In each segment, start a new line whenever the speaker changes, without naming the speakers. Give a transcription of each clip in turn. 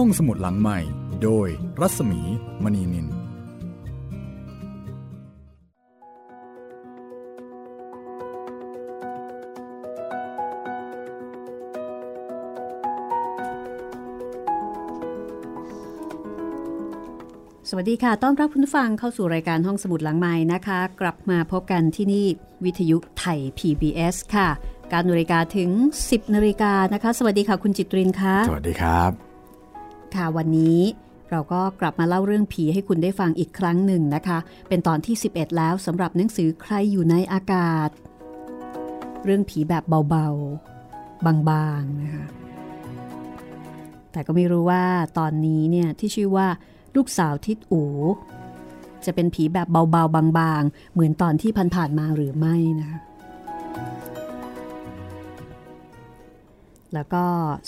ห้องสมุดหลังใหม่ โดยรัศมีมณีนิน
สวัสดีค่ะ ต้อนรับคุณผู้ฟังเข้าสู่รายการห้องสมุดหลังไม้นะคะ กลับมาพบกันที่นี่วิทยุไทย PBS ค่ะ การนาฬิกาถึง 10นาฬิกานะคะ สวัสดีค่ะ คุณจิตรินค่ะ
สวัสดีครับ
ค่ะวันนี้เราก็กลับมาเล่าเรื่องผีให้คุณได้ฟังอีกครั้งหนึ่งนะคะ เป็นตอนที่ 11 แล้วสำหรับหนังสือใครอยู่ในอากาศ เรื่องผีแบบเบาๆ บางๆนะคะ แต่ก็ไม่รู้ว่าตอนนี้เนี่ยที่ชื่อว่าลูกสาวทิดอูจะเป็นผีแบบเบาๆ บางๆ เหมือนตอนที่ผ่านๆมาหรือไม่นะคะแล้วก็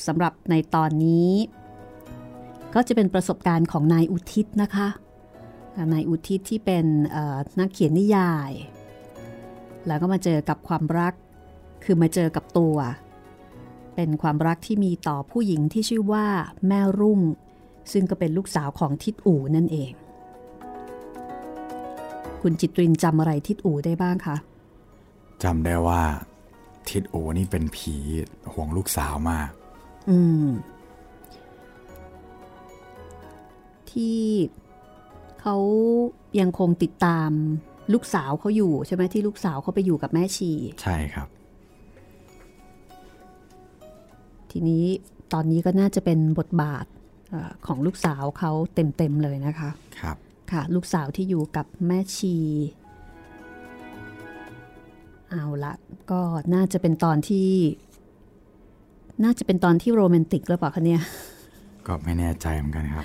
สำหรับในตอนนี้ ก็จะเป็นประสบการณ์ของนายอุทิศนะคะนายอุทิศที่เป็นนักเขียนนิยาย แล้วก็มาเจอกับความรัก คือมาเจอกับตัว เป็นความรักที่มีต่อผู้หญิงที่ชื่อว่าแม่รุ่ง ซึ่งก็เป็นลูกสาวของทิดอู่นั่นเอง คุณจิตรินจำอะไรทิดอู่ได้บ้างคะ
จำได้ว่าทิดโอนี่เป็นผีห่วงลูกสาวมาก
อืม ที่เขายังคงติดตามลูกสาวเขาอยู่ใช่ไหมที่ลูกสาวเขาไปอยู่กับแม่ชี
ใช่ครับ
ทีนี้ตอนนี้ก็น่าจะเป็นบทบาทเออของลูกสาวเขาเต็มๆเลยนะคะ
ครับ
ค่ะ ลูกสาวที่อยู่กับแม่ชี เอาละก็น่าจะเป็นตอนที่ น่าจะเป็นตอนที่โรแมนติกหรือเปล่าคะเนี่ย
ก็ไม่แน่ใจเหมือนกันครับ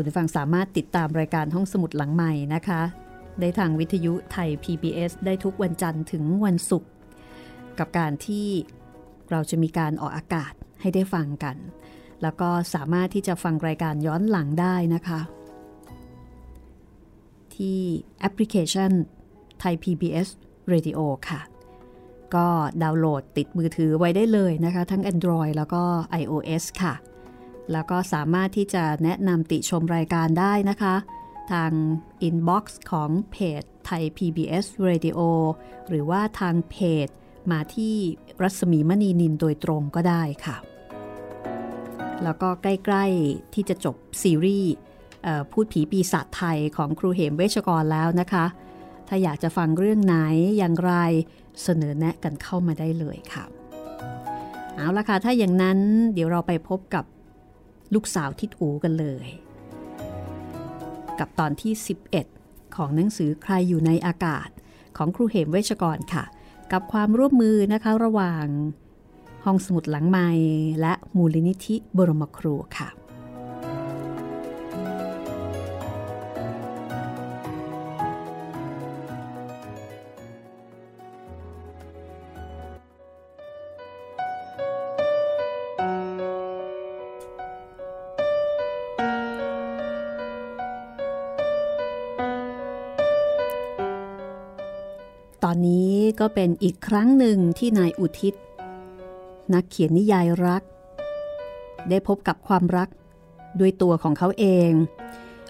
คุณผู้ฟังสามารถติดตามรายการห้องสมุดหลังใหม่นะคะ ได้ทางวิทยุไทย PBS ได้ทุกวันจันทร์ถึงวันศุกร์กับการที่เราจะมีการออกอากาศให้ได้ฟังกัน แล้วก็สามารถที่จะฟังรายการย้อนหลังได้นะคะ ที่แอปพลิเคชันไทย PBS Radio ค่ะ ก็ดาวน์โหลดติดมือถือไว้ได้เลยนะคะ ทั้ง Android แล้วก็ iOS ค่ะ แล้วก็สามารถที่จะแนะนำติชมรายการได้นะคะ ทาง inbox ของเพจไทย PBS Radio หรือว่าทางเพจมาที่รัศมีมณีนินโดยตรงก็ได้ค่ะ แล้วก็ใกล้ๆที่จะจบซีรีส์พูดผีปีศาจไทยของครูเหมเวชกรแล้วนะคะ ถ้าอยากจะฟังเรื่องไหนอย่างไรเสนอแนะกันเข้ามาได้เลยค่ะ เอาละค่ะ ถ้าอย่างนั้นเดี๋ยวเราไปพบกับ ลูกสาวทิดอูกันเลย กับตอนที่ 11 ของหนังสือใครอยู่ในอากาศของครูเหมเวชกรค่ะ กับความร่วมมือนะคะระหว่างห้องสมุดหลังไม้และมูลนิธิบรมครูค่ะ อนนี้ก็เป็นอีกครั้งหนึ่งที่นายอุทิศ นักเขียนนิยายรัก ได้พบกับความรักด้วยตัวของเขาเอง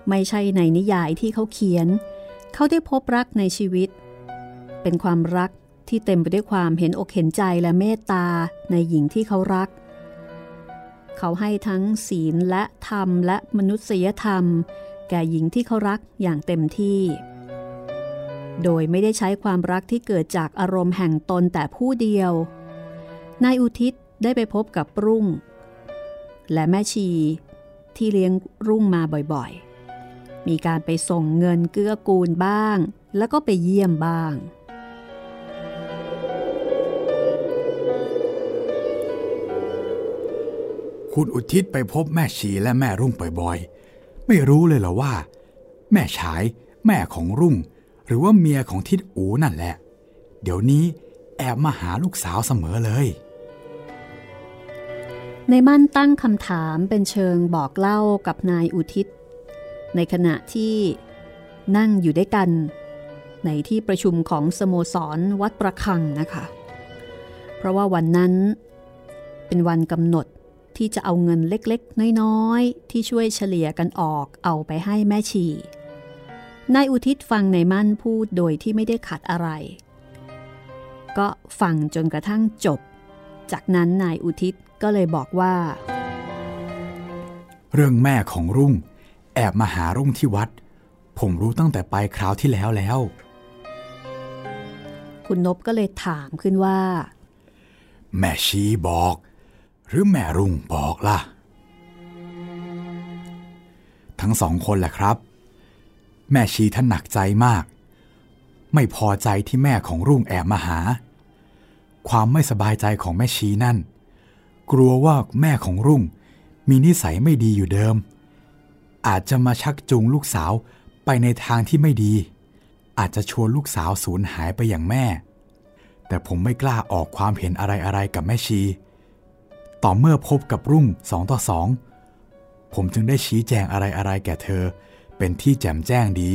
ไม่ใช่ในนิยายที่เขาเขียน เขาได้พบรักในชีวิต เป็นความรักที่เต็มไปด้วยความเห็นอกเห็นใจและเมตตาในหญิงที่เขารัก เขาให้ทั้งศีลและธรรมและมนุษยธรรม แก่หญิงที่เขารักอย่างเต็มที่ โดยไม่ได้ใช้ความรักที่เกิดจากอารมณ์แห่งตนแต่ผู้เดียว นายอุทิศได้ไปพบกับรุ่ง และแม่ชีที่เลี้ยงรุ่งมาบ่อยๆ มีการไปส่งเงินเกื้อกูลบ้าง แล้วก็ไปเยี่ยมบ้าง
คุณอุทิศไปพบแม่ชีและแม่รุ่งบ่อยๆ ไม่รู้เลยเหรอว่า แม่ฉาย แม่ของรุ่ง หรือว่าเมียของทิดอูนั่นแหละ เดี๋ยวนี้แอบมาหาลูกสาวเสมอเลย
ในมั่นตั้งคำถามเป็นเชิงบอกเล่ากับนายอุทิศ ในขณะที่นั่งอยู่ด้วยกัน ในที่ประชุมของสโมสรวัดประคังนะคะ เพราะว่าวันนั้นเป็นวันกำหนดที่จะเอาเงินเล็กๆ น้อย ๆ ที่ช่วยเฉลี่ยกันออกเอาไปให้แม่ชี นายอุทิศฟังในมั่นพูดโดยที่ไม่ได้ขัดอะไร ก็ฟังจนกระทั่งจบ จากนั้นนายอุทิศก็เลยบอกว่า
เรื่องแม่ของรุ่ง แอบมาหารุ่งที่วัด ผมรู้ตั้งแต่ไปคราวที่แล้วแล้ว
คุณนบก็เลยถามขึ้นว่า
แม่ชีบอก หรือแม่รุ่งบอกล่ะ ทั้งสองคนแหละครับ แม่ชีท่านหนักใจมาก ไม่พอใจที่แม่ของรุ่งแอบมาหา ความไม่สบายใจของแม่ชีนั่น กลัวว่าแม่ของรุ่งมีนิสัยไม่ดีอยู่เดิม อาจจะมาชักจูงลูกสาวไปในทางที่ไม่ดี อาจจะชวนลูกสาวสูญหายไปอย่างแม่ แต่ผมไม่กล้าออกความเห็นอะไรๆกับแม่ชี ต่อเมื่อพบกับรุ่งสองต่อสองผมจึงได้ชี้แจงอะไรๆแก่เธอ เป็นที่แจ่มแจ้งดี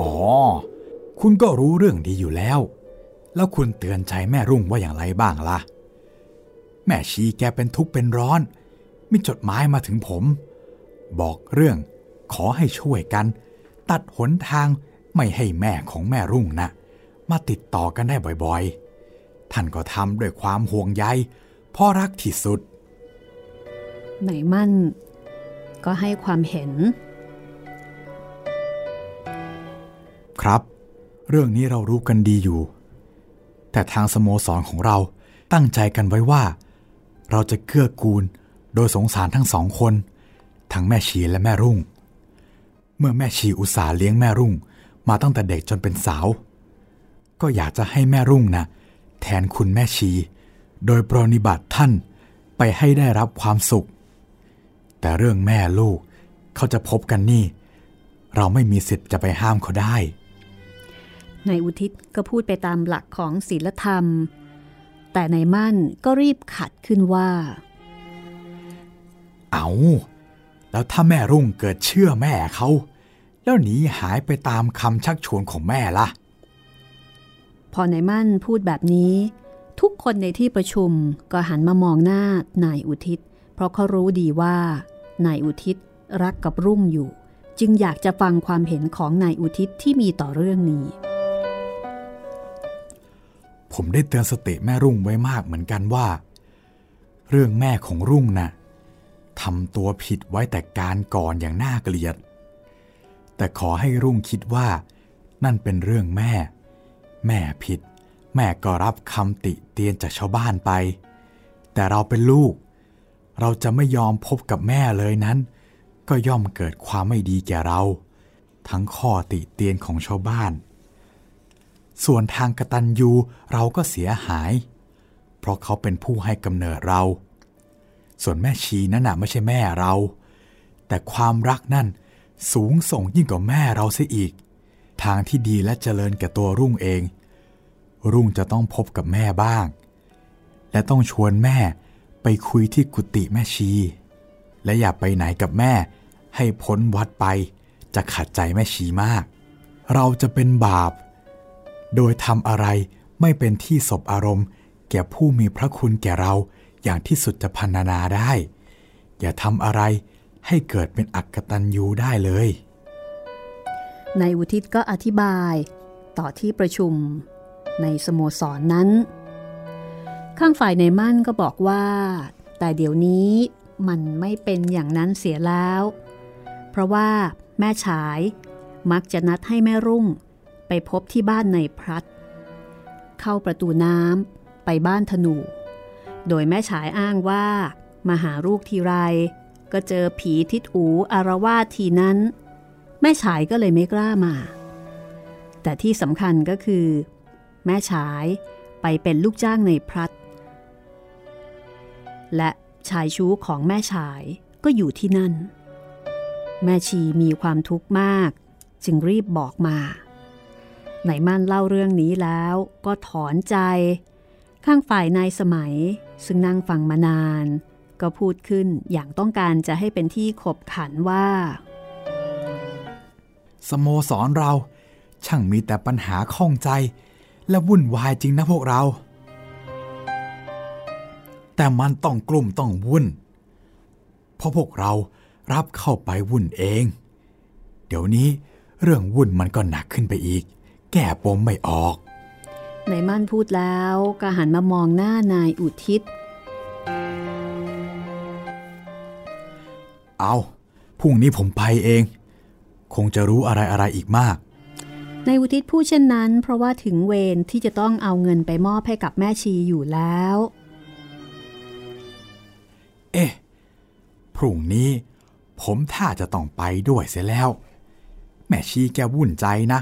อ๋อ คุณก็รู้เรื่องดีอยู่แล้ว แล้วคุณเตือนใจแม่รุ่งว่าอย่างไรบ้างล่ะ แม่ชีแกเป็นทุกข์เป็นร้อน มีจดหมายมาถึงผม บอกเรื่องขอให้ช่วยกัน ตัดหนทางไม่ให้แม่ของแม่รุ่งนะมาติดต่อกันได้บ่อยๆ ท่านก็ทำด้วยความห่วงใยพ่อรักที่สุด
ไหนมั่น ก็ให้ความเห็น
ครับ เรื่องนี้เรารู้กันดีอยู่ แต่ทางสโมสรของเราตั้งใจกันไว้ว่า เราจะเกื้อกูลโดยสงสารทั้งสองคน ทั้งแม่ชีและแม่รุ่ง เมื่อแม่ชีอุตส่าห์เลี้ยงแม่รุ่ง มาตั้งแต่เด็กจนเป็นสาว ก็อยากจะให้แม่รุ่งนะ แทนคุณแม่ชี โดยปรนิบัติท่านไปให้ได้รับความสุข แต่เรื่องแม่ลูกเขาจะพบกันนี่ เราไม่มีสิทธิ์จะไปห้ามเขาได้
นายอุทิศก็พูดไปตามหลักของศีลธรรม แต่นายมั่นก็รีบขัดขึ้นว่า
เอาแล้วถ้าแม่รุ่งเกิดเชื่อแม่เขาแล้วหนีหายไปตามคำชักชวนของแม่ล่ะ
พอนายมั่นพูดแบบนี้ ทุกคนในที่ประชุมก็หันมามองหน้านายอุทิศ เพราะเขารู้ดีว่านายอุทิศรักกับรุ่งอยู่ จึงอยากจะฟังความเห็นของนายอุทิศที่มีต่อเรื่องนี้
ผมได้เตือนสติแม่รุ่งไว้มากเหมือนกันว่า เรื่องแม่ของรุ่งนะ่ะทำตัวผิดไว้แต่การก่อนอย่างน่าเกลียด แต่ขอให้รุ่งคิดว่า นั่นเป็นเรื่องแม่ แม่ผิด แม่ก็รับคำติเตียนจากชาวบ้านไป แต่เราเป็นลูก เราจะไม่ยอมพบกับแม่เลยนั้น ก็ย่อมเกิดความไม่ดีแก่เรา ทั้งข้อติเตียนของชาวบ้าน ส่วนทางกตัญญูเราก็เสียหาย เพราะเขาเป็นผู้ให้กำเนิดเรา ส่วนแม่ชีนั่นน่ะไม่ใช่แม่เรา แต่ความรักนั่นสูงส่งยิ่งกว่าแม่เราเสียอีก ทางที่ดีและเจริญแก่ตัวรุ่งเอง รุ่งจะต้องพบกับแม่บ้าง และต้องชวนแม่ ไปคุยที่กุฏิแม่ชี และอย่าไปไหนกับแม่ ให้พ้นวัดไป จะขัดใจแม่ชีมาก เราจะเป็นบาป โดยทำอะไรไม่เป็นที่สบอารมณ์ แก่ผู้มีพระคุณแก่เราอย่างที่สุดจะพันนาได้ อย่าทำอะไรให้เกิดเป็นอักตันยูได้เลย ในา
ยอุทิศก็อธิบาย ต่อที่ประชุม ในสโมสรนนั้น ข้างฝ่ายในมั่นก็บอกว่า แต่เดี๋ยวนี้มันไม่เป็นอย่างนั้นเสียแล้ว เพราะว่าแม่ฉายมักจะนัดให้แม่รุ่ง ไปพบที่บ้านในพรัด เข้าประตูน้ำไปบ้านธนู โดยแม่ฉายอ้างว่า มาหาลูกทีไร ก็เจอผีทิดอูอารวาสทีนั้น แม่ฉายก็เลยไม่กล้ามา แต่ที่สำคัญก็คือ แม่ฉายไปเป็นลูกจ้างในพรัด และชายชู้ของแม่ฉายก็อยู่ที่นั่น แม่ชีมีความทุกข์มาก จึงรีบบอกมาไหนมั่นเล่าเรื่องนี้แล้วก็ถอนใจ ข้างฝ่ายนายสมัย ซึ่งนั่งฟังมานาน ก็พูดขึ้นอย่างต้องการจะให้เป็นที่ขบขันว่า
สโมสรเรา ช่างมีแต่ปัญหาข้องใจ และวุ่นวายจริงนะพวกเรา แต่มันต้องกลุ่มต้องวุ่น เพราะพวกเรารับเข้าไปวุ่นเอง เดี๋ยวนี้เรื่องวุ่นมันก็หนักขึ้นไปอีก แก้ปมไม่ออก
นายมั่นพูดแล้วก็หันมามองหน้านายอุทิศ
เอาพรุ่งนี้ผมไปเอง คงจะรู้อะไรอะไรอีกมาก
นายอุทิศพูดเช่นนั้น เพราะว่าถึงเวรที่จะต้องเอาเงินไปมอบให้กับแม่ชีอยู่แล้ว
เอ๊ะ พรุ่งนี้ผมถ้าจะต้องไปด้วยเสียแล้ว แม่ชีแกวุ่นใจนะ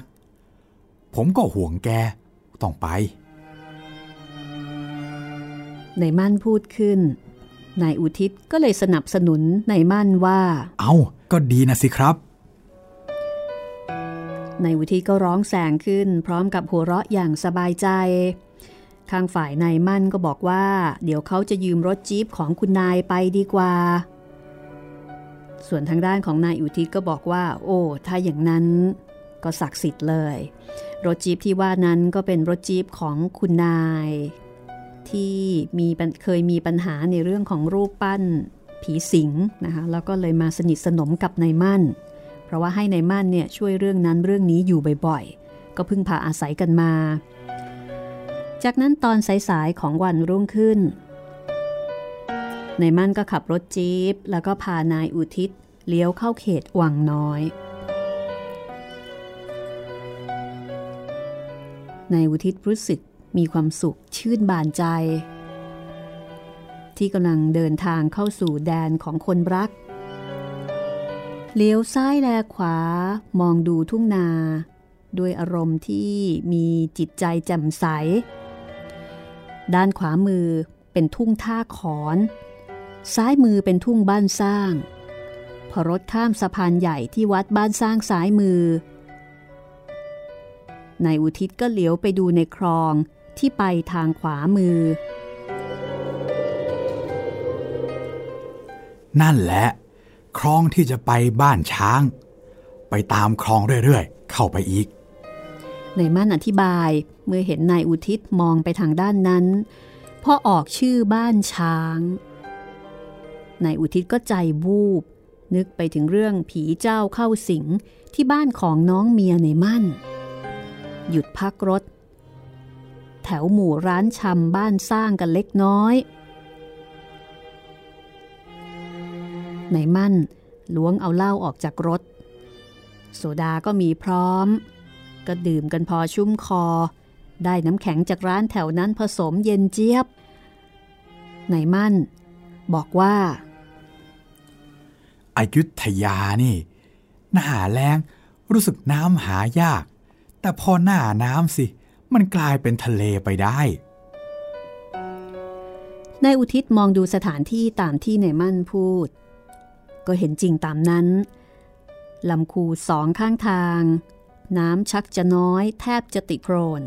ผมก็ห่วงแกต้องไป
นายมั่นพูดขึ้น นายอุทิศก็เลยสนับสนุนนายมั่นว่า
เอาก็ดีนะสิครับ
นายอุทิศก็ร้องแสงขึ้น พร้อมกับหัวเราะอย่างสบายใจ ข้างฝ่ายนายมั่นก็บอกว่า เดี๋ยวเขาจะยืมรถจี๊ปของคุณนายไปดีกว่า ส่วนทางด้านของนายอุทิศก็บอกว่า โอ้ ถ้าอย่างนั้นก็ศักดิ์สิทธิ์เลย รถจี๊ปที่ว่านั้นก็เป็นรถจี๊ปของคุณนาย ที่มีเคยมีปัญหาในเรื่องของรูปปั้นผีสิงนะคะแล้วก็เลยมาสนิทสนมกับนายมั่น เพราะว่าให้ในายมั่นเนี่ยช่วยเรื่องนั้นเรื่องนี้อยู่บ่อยๆ ก็พึ่งพาอาศัยกันมา จากนั้นตอนสายๆของวันรุ่งขึ้น นายมั่นก็ขับรถจี๊ปแล้วก็พานายอุทิศเลี้ยวเข้าเขตวังน้อย นายวุทิศรู้สึกมีความสุขชื่นบานใจ ที่กำลังเดินทางเข้าสู่แดนของคนรัก เลี้ยวซ้ายแลขวามองดูทุ่งนา ด้วยอารมณ์ที่มีจิตใจแจ่มใส ด้านขวามือเป็นทุ่งท่าขอน ซ้ายมือเป็นทุ่งบ้านสร้าง พอรถข้ามสะพานใหญ่ที่วัดบ้านสร้างซ้ายมือนายอุทิศก็เหลียวไปดูในคลองที่ไปทางขวามือ
นั่นแหละคลองที่จะไปบ้านช้าง ไปตามคลองเรื่อยๆ เข้าไปอีก
นายมั่นอธิบาย เมื่อเห็นนายอุทิศมองไปทางด้านนั้น พอออกชื่อบ้านช้างนายอุทิศก็ใจวูบ นึกไปถึงเรื่องผีเจ้าเข้าสิงที่บ้านของน้องเมียในมั่น หยุดพักรถ แถวหมู่ร้านชำบ้านสร้างกันเล็กน้อยในมั่นล้วงเอาเหล้าออกจากรถ โซดาก็มีพร้อม ก็ดื่มกันพอชุ่มคอ ได้น้ำแข็งจากร้านแถวนั้นผสมเย็นเจี๊ยบในมั่น บอกว่า
อายุทยานี่หน้าแรงรู้สึกน้ำหายาก แต่พอหน้าน้ำสิ มันกลายเป็นทะเลไปได้
นายอุทิศมองดูสถานที่ตามที่นายมั่นพูด ก็เห็นจริงตามนั้นลำคูสองข้างทาง น้ำชักจะน้อยแทบจะติดโครน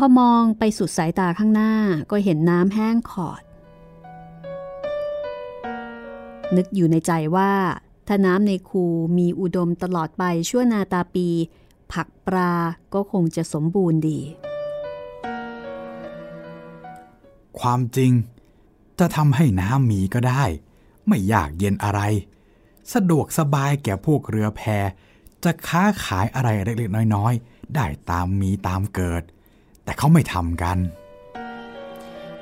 พอมองไปสุดสายตาข้างหน้าก็เห็นน้ำแห้งขอด นึกอยู่ในใจว่า ถ้าน้ำในคูมีอุดมตลอดไปชั่วนาตาปี ผักปลาก็คงจะสมบูรณ์ดี
ความจริง จะทำให้น้ำมีก็ได้ ไม่ยากเย็นอะไร สะดวกสบายแก่พวกเรือแพจะค้าขายอะไรเล็กๆน้อยๆ ได้ตามมีตามเกิด แต่เขาไม่ทำกัน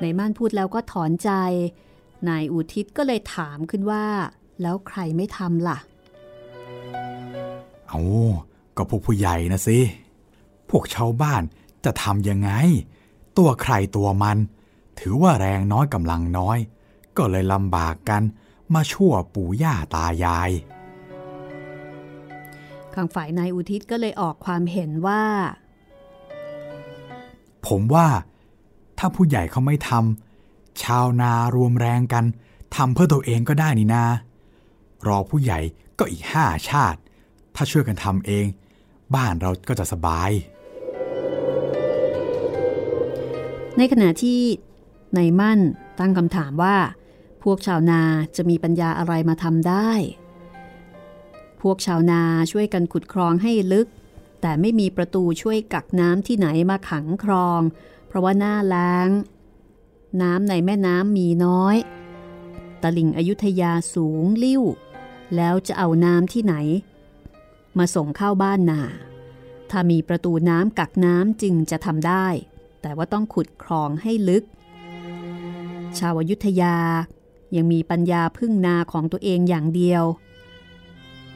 ในม่านพูดแล้วก็ถอนใจ นายอุทิศก็เลยถามขึ้นว่า แล้วใครไม่ทำล่ะ
เอาก็พวกผู้ใหญ่นะสิ พวกชาวบ้านจะทำยังไง ตัวใครตัวมัน ถือว่าแรงน้อยกำลังน้อย ก็เลยลำบากกันมาชั่วปู่ย่าตายาย
ข้างฝ่ายนายอุทิศก็เลยออกความเห็นว่า
ผมว่าถ้าผู้ใหญ่เขาไม่ทำชาวนารวมแรงกันทำเพื่อตัวเองก็ได้นี่นา รอผู้ใหญ่ก็อีกห้าชาติ ถ้าช่วยกันทำเอง บ้านเราก็จะสบาย
ในขณะที่นายมั่นตั้งคำถามว่า พวกชาวนาจะมีปัญญาอะไรมาทำได้ พวกชาวนาช่วยกันขุดคลองให้ลึก แต่ไม่มีประตูช่วยกักน้ำที่ไหนมาขังครอง เพราะว่าหน้าแล้ง น้ำในแม่น้ำมีน้อย ตลิ่งอยุธยาสูงลิ่ว แล้วจะเอาน้ำที่ไหน มาส่งเข้าบ้านนา ถ้ามีประตูน้ำกักน้ำจึงจะทำได้ แต่ว่าต้องขุดคลองให้ลึก ชาวอยุธยายังมีปัญญาพึ่งนาของตัวเองอย่างเดียว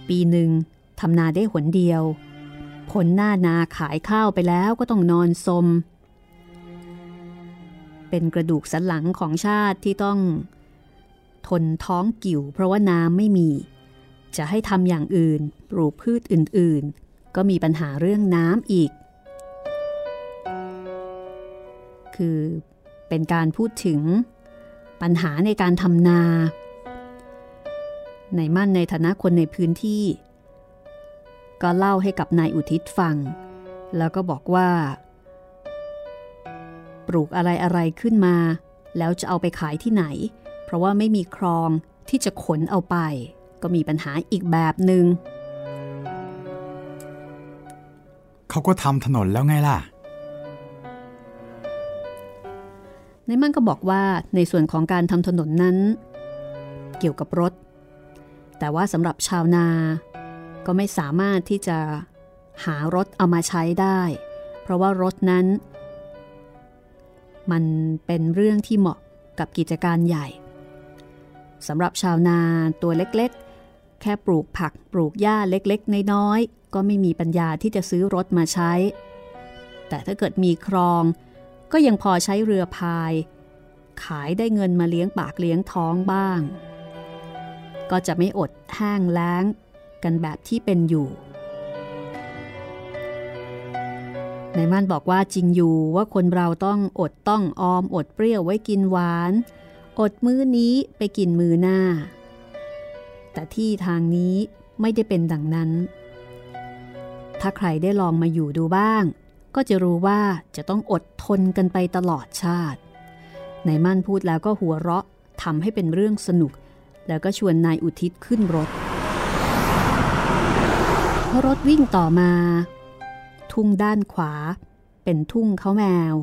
ปีหนึ่งทำนาได้หนเดียว ผลหน้านาขายข้าวไปแล้วก็ต้องนอนสม เป็นกระดูกสันหลังของชาติที่ต้อง ทนท้องกิ่วเพราะว่าน้ำไม่มี จะให้ทำอย่างอื่นปลูกพืชอื่นๆ ก็มีปัญหาเรื่องน้ำอีก คือเป็นการพูดถึงปัญหาในการทำนา ในมั่นในฐานะคนในพื้นที่ ก็เล่าให้กับนายอุทิศฟัง แล้วก็บอกว่า ปลูกอะไรอะไรขึ้นมา แล้วจะเอาไปขายที่ไหน เพราะว่าไม่มีคลองที่จะขนเอาไป ก็มีปัญหาอีกแบบหนึง่ง
เขาก็ทำถนนแล้วไงล่ะ
ในมั่นก็บอกว่าในส่วนของการทำถนนนั้น เกี่ยวกับรถ แต่ว่าสำหรับชาวนา ก็ไม่สามารถที่จะหารถเอามาใช้ได้ เพราะว่ารถนั้น มันเป็นเรื่องที่เหมาะกับกิจการใหญ่สำหรับชาวนาตัวเล็กๆ แค่ปลูกผักปลูกหญ้าเล็กๆ น้อยๆ ก็ไม่มีปัญญาที่จะซื้อรถมาใช้ แต่ถ้าเกิดมีคลอง ก็ยังพอใช้เรือพาย ขายได้เงินมาเลี้ยงปากเลี้ยงท้องบ้าง ก็จะไม่อดแห้งแล้ง กันแบบที่เป็นอยู่ในม่นบอกว่าจริงอยู่ว่าคนเราต้องอดต้องออมอดเปรี้ยวไว้กินหวาน อดมื้อนี้ไปกินมือหน้า แต่ที่ทางนี้ไม่ได้เป็นดังนั้น ถ้าใครได้ลองมาอยู่ดูบ้าง ก็จะรู้ว่าจะต้องอดทนกันไปตลอดชาตินายมั่นพูดแล้วก็หัวเราะทำให้เป็นเรื่องสนุก แล้วก็ชวนนายอุทิศขึ้นรถ พอรถวิ่งต่อมา ทุ่งด้านขวา เป็นทุ่งเขาแมว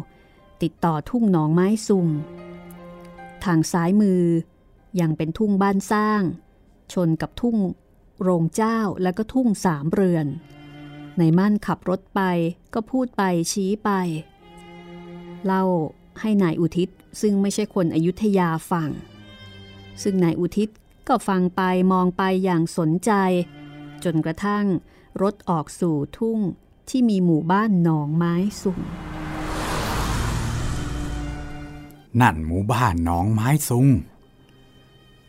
ติดต่อทุ่งหนองไม้ซุงทางซ้ายมือ ยังเป็นทุ่งบ้านสร้าง ชนกับทุ่งโรงเจ้าและก็ทุ่งสามเรือน ในมั่นขับรถไปก็พูดไปชี้ไป เล่าให้นายอุทิศซึ่งไม่ใช่คนอยุธยาฟัง ซึ่งนายอุทิศก็ฟังไปมองไปอย่างสนใจ จนกระทั่ง รถออกสู่ทุ่งที่มีหมู่บ้านหนองไม้สูง
นั่นหมู่บ้านหนองไม้ซุง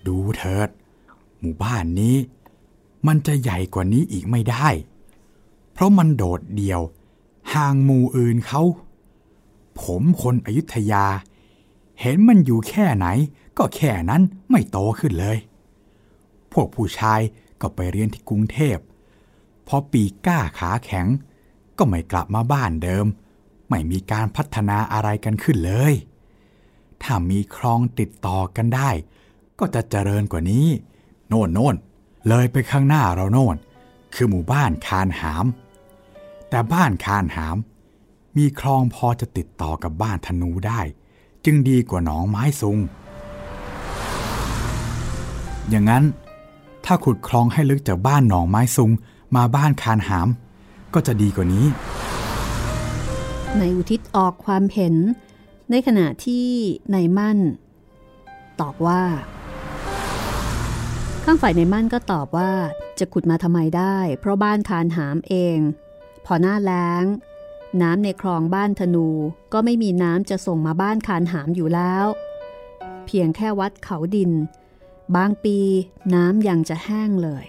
ดูเถิด หมู่บ้านนี้ มันจะใหญ่กว่านี้อีกไม่ได้ เพราะมันโดดเดี่ยว ห่างหมู่อื่นเขา ผมคนอยุธยา เห็นมันอยู่แค่ไหน ก็แค่นั้นไม่โตขึ้นเลย พวกผู้ชายก็ไปเรียนที่กรุงเทพ พอปีก้าขาแข็ง ก็ไม่กลับมาบ้านเดิม ไม่มีการพัฒนาอะไรกันขึ้นเลย ถ้ามีคลองติดต่อกันได้ ก็จะเจริญกว่านี้ โน่นโน่นเลยไปข้างหน้าเราโน่น คือหมู่บ้านคานหาม แต่บ้านคานหาม มีคลองพอจะติดต่อกับบ้านธนูได้ จึงดีกว่าหนองไม้ซุง อย่างนั้นถ้าขุดคลองให้ลึกจากบ้านหนองไม้ซุง มาบ้านคานหาม ก็จะดีกว่านี้
ในอุทิศออกความเห็น ในขณะที่ในมั่น ตอบว่า ข้างฝ่ายในมั่นก็ตอบว่าจะขุดมาทำไมได้ เพราะบ้านคานหามเอง พอหน้าแล้ง น้ำในคลองบ้านธนู ก็ไม่มีน้ำจะส่งมาบ้านคานหามอยู่แล้ว เพียงแค่วัดเขาดิน บางปีน้ำยังจะแห้งเลย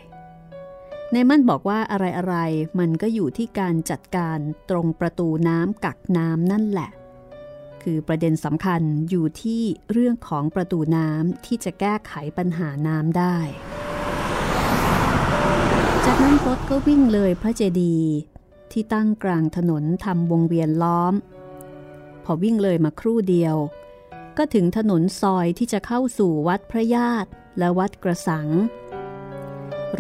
ในมั่นบอกว่าอะไรๆ มันก็อยู่ที่การจัดการตรงประตูน้ำกักน้ำนั่นแหละ คือประเด็นสำคัญอยู่ที่เรื่องของประตูน้ำที่จะแก้ไขปัญหาน้ำได้ จากนั้นรถก็วิ่งเลยพระเจดีย์ที่ตั้งกลางถนนทำวงเวียนล้อม พอวิ่งเลยมาครู่เดียว ก็ถึงถนนซอยที่จะเข้าสู่วัดพระญาติและวัดกระสัง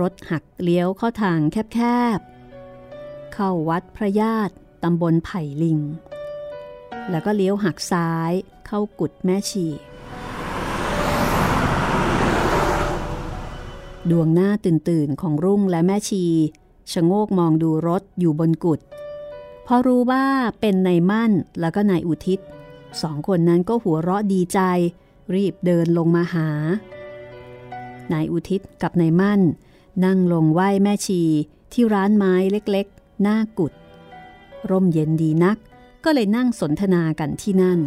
รถหักเลี้ยวเข้าทางแคบๆ เข้าวัดพระญาติตำบลไผ่ลิง แล้วก็เลี้ยวหักซ้ายเข้ากุดแม่ชี ดวงหน้าตื่นๆ ของรุ่งและแม่ชีชะโงกมองดูรถอยู่บนกุดพอรู้ว่าเป็นนายมั่นแล้วก็นายอุทิศสองคนนั้นก็หัวเราะดีใจ รีบเดินลงมาหานายอุทิศกับนายมั่น นั่งลงไหว้แม่ชีที่ร้านไม้เล็กๆ หน้ากุด ร่มเย็นดีนัก ก็เลยนั่งสนทนากันที่นั่น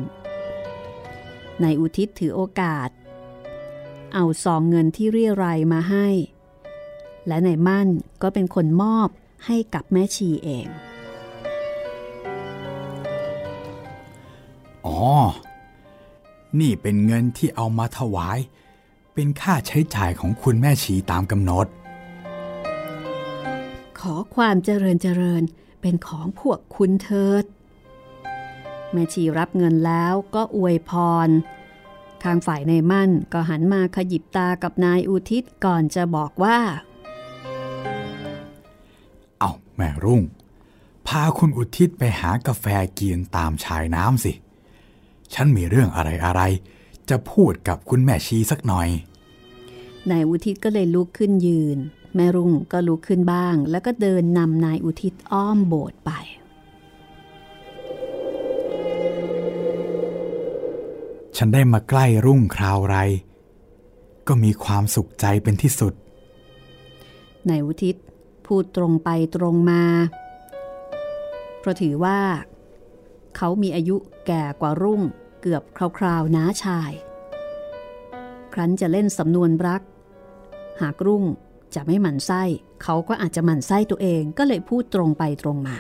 นายอุทิศถือโอกาส เอาซองเงินที่เรียรายมาให้ และนายมั่นก็เป็นคนมอบให้กับแม่ชีเอง
อ๋อ นี่เป็นเงินที่เอามาถวาย เป็นค่าใช้จ่ายของคุณแม่ชีตามกำหนด
ขอความเจริญเจริญเป็นของพวกคุณเถิด แม่ชีรับเงินแล้วก็อวยพร ทางฝ่ายในมั่นก็หันมาขยิบตากับนายอุทิศก่อนจะบอกว่า
เอาแม่รุ่ง พาคุณอุทิศไปหากาแฟกินตามชายน้ำสิ ฉันมีเรื่องอะไรอะไร จะพูดกับคุณแม่ชีสักหน่อย
นายอุทิศก็เลยลุกขึ้นยืน แม่รุ่งก็ลุกขึ้นบ้าง แล้วก็เดินนำนายอุทิศอ้อมโบสถ์ไป
ฉันได้มาใกล้รุ่งคราวไร ก็มีความสุขใจเป็นที่สุด
นายอุทิศพูดตรงไปตรงมา เพราะถือว่า เขามีอายุแก่กว่ารุ่งเกือบคราวๆน้าชาย ครั้นจะเล่นสำนวนรัก หากรุ่ง จะไม่หมั่นไส้ เขาก็อาจจะหมั่นไส้ตัวเองก็เลยพูดตรงไปตรงมา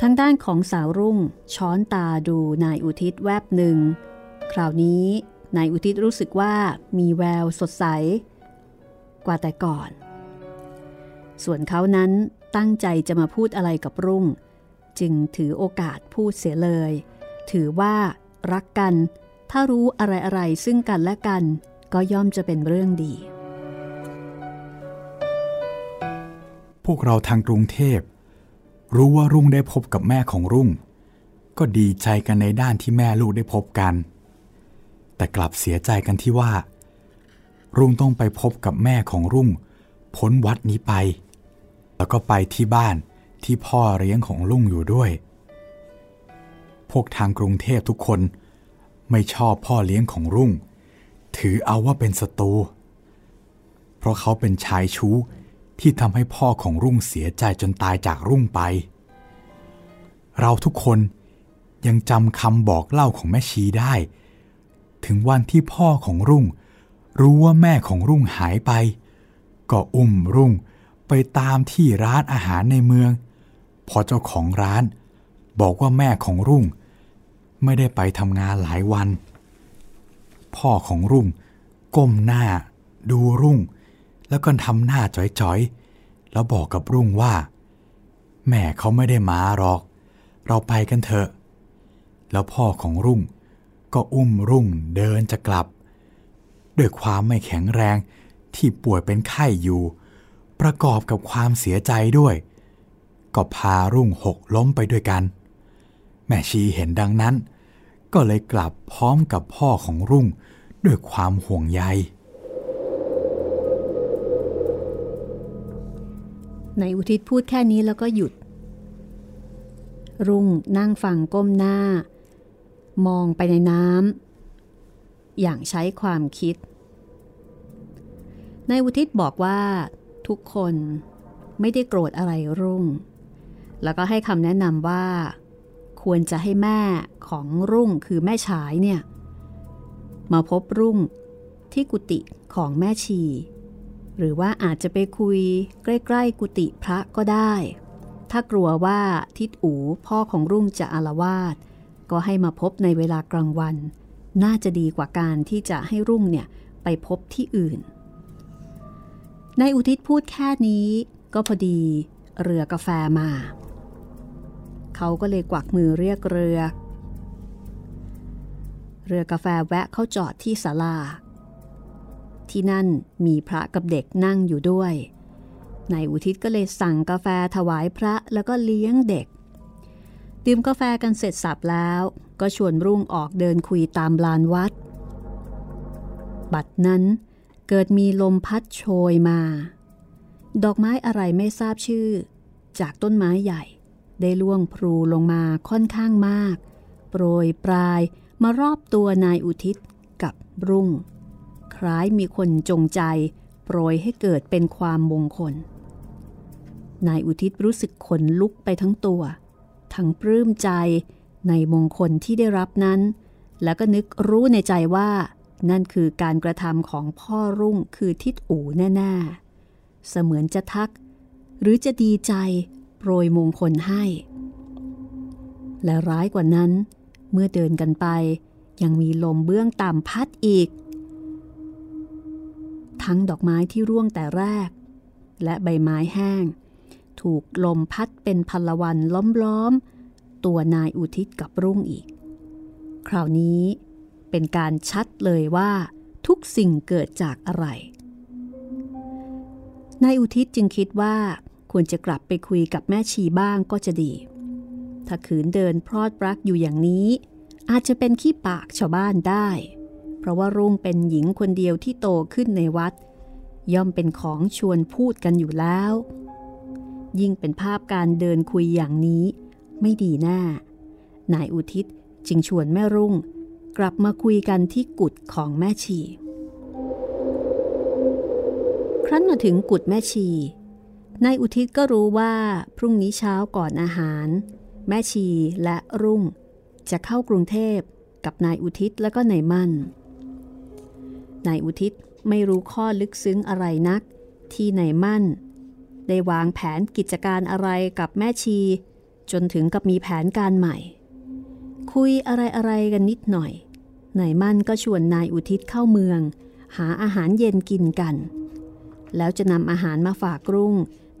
ทางด้านของสาวรุ่งช้อนตาดูนายอุทิศแวบหนึ่ง คราวนี้นายอุทิศรู้สึกว่ามีแววสดใส กว่าแต่ก่อน ส่วนเขานั้นตั้งใจจะมาพูดอะไรกับรุ่ง จึงถือโอกาสพูดเสียเลย ถือว่ารักกัน ถ้ารู้อะไรๆซึ่งกันและกัน ก็ย่อมจะเป็นเรื่องดี
พวกเราทางกรุงเทพ รู้ว่ารุ่งได้พบกับแม่ของรุ่ง ก็ดีใจกันในด้านที่แม่ลูกได้พบกัน แต่กลับเสียใจกันที่ว่า รุ่งต้องไปพบกับแม่ของรุ่ง พ้นวัดนี้ไป แล้วก็ไปที่บ้านที่พ่อเลี้ยงของรุ่งอยู่ด้วย พวกทางกรุงเทพทุกคนไม่ชอบพ่อเลี้ยงของรุ่ง ถือเอาว่าเป็นศัตรูเพราะเขาเป็นชายชู้ ที่ทำให้พ่อของรุ่งเสียใจจนตายจากรุ่งไป เราทุกคนยังจำคำบอกเล่าของแม่ชีได้ ถึงวันที่พ่อของรุ่ง รู้ว่าแม่ของรุ่งหายไป ก็อุ้มรุ่งไปตามที่ร้านอาหารในเมือง พอเจ้าของร้านบอกว่าแม่ของรุ่ง ไม่ได้ไปทำงานหลายวัน พ่อของรุ่งก้มหน้าดูรุ่ง แล้วก็ทำหน้าจ๋อยๆ แล้วบอกกับรุ่งว่า แม่เขาไม่ได้มาหรอก เราไปกันเถอะ แล้วพ่อของรุ่ง ก็อุ้มรุ่งเดินจะกลับ ด้วยความไม่แข็งแรงที่ป่วยเป็นไข้อยู่ ประกอบกับความเสียใจด้วย ก็พารุ่งหกล้มไปด้วยกัน แม่ชีเห็นดังนั้น ก็เลยกลับพร้อมกับพ่อของรุ่งด้วยความห่วงใย
ในอุทิศพูดแค่นี้แล้วก็หยุด รุ่งนั่งฟังก้มหน้า มองไปในน้ำอย่างใช้ความคิด ในอุทิศบอกว่า ทุกคนไม่ได้โกรธอะไรรุ่ง แล้วก็ให้คำแนะนำว่า ควรจะให้แม่ของรุ่งคือแม่ฉายเนี่ย มาพบรุ่งที่กุฏิของแม่ชี หรือว่าอาจจะไปคุยใกล้ๆกุฏิพระก็ได้ ถ้ากลัวว่าทิดอูพ่อของรุ่งจะอารวาสก็ให้มาพบในเวลากลางวัน น่าจะดีกว่าการที่จะให้รุ่งเนี่ยไปพบที่อื่น นายอุทิศพูดแค่นี้ก็พอดีเรือกาแฟมา เขาก็เลยกวักมือเรียกเรือ เรือกาแฟแวะเข้าจอดที่ศาลา ที่นั่นมีพระกับเด็กนั่งอยู่ด้วยนายอุทิศก็เลยสั่งกาแฟถวายพระแล้วก็เลี้ยงเด็ก ดื่มกาแฟกันเสร็จสับแล้วก็ชวนรุ่งออกเดินคุยตามลานวัด บัดนั้นเกิดมีลมพัดโชยมา ดอกไม้อะไรไม่ทราบชื่อ จากต้นไม้ใหญ่ ได้ล่วงพลูลงมาค่อนข้างมาก โปรยปลายมารอบตัวนายอุทิศกับรุ่ง ล้ายมีคนจงใจ โปรยให้เกิดเป็นความมงคล นายอุทิศรู้สึกขนลุกไปทั้งตัว ทั้งปลื้มใจในมงคลที่ได้รับนั้น แล้วก็นึกรู้ในใจว่า นั่นคือการกระทำของพ่อรุ่งคือทิดอู่แน่ๆ เสมือนจะทัก หรือจะดีใจโปรยมงคลให้ และร้ายกว่านั้น เมื่อเดินกันไปยังมีลมเบื้องต่ำพัดอีก ทั้งดอกไม้ที่ร่วงแต่แรก และใบไม้แห้ง ถูกลมพัดเป็นพลวันล้อมๆ ตัวนายอุทิศกับรุ่งอีก คราวนี้เป็นการชัดเลยว่า ทุกสิ่งเกิดจากอะไร นายอุทิศจึงคิดว่าควรจะกลับไปคุยกับแม่ชีบ้างก็จะดี ถ้าขืนเดินพรอดปรักอยู่อย่างนี้ อาจจะเป็นขี้ปากชาวบ้านได้ เพราะว่ารุ่งเป็นหญิงคนเดียวที่โตขึ้นในวัด ย่อมเป็นของชวนพูดกันอยู่แล้ว ยิ่งเป็นภาพการเดินคุยอย่างนี้ ไม่ดีแน่นายอุทิศจึงชวนแม่รุ่ง กลับมาคุยกันที่กุดของแม่ชี ครั้นมาถึงกุดแม่ชีนายอุทิศก็รู้ว่าพรุ่งนี้เช้าก่อนอาหาร แม่ชีและรุ่ง จะเข้ากรุงเทพกับนายอุทิศและก็นายมั่น นายอุทิศไม่รู้ข้อลึกซึ้งอะไรนัก ที่นายมั่น ได้วางแผนกิจการอะไรกับแม่ชี จนถึงกับมีแผนการใหม่ คุยอะไรอะไรกันนิดหน่อยนายมั่นก็ชวนนายอุทิศเข้าเมือง หาอาหารเย็นกินกัน แล้วจะนำอาหารมาฝากรุ่ง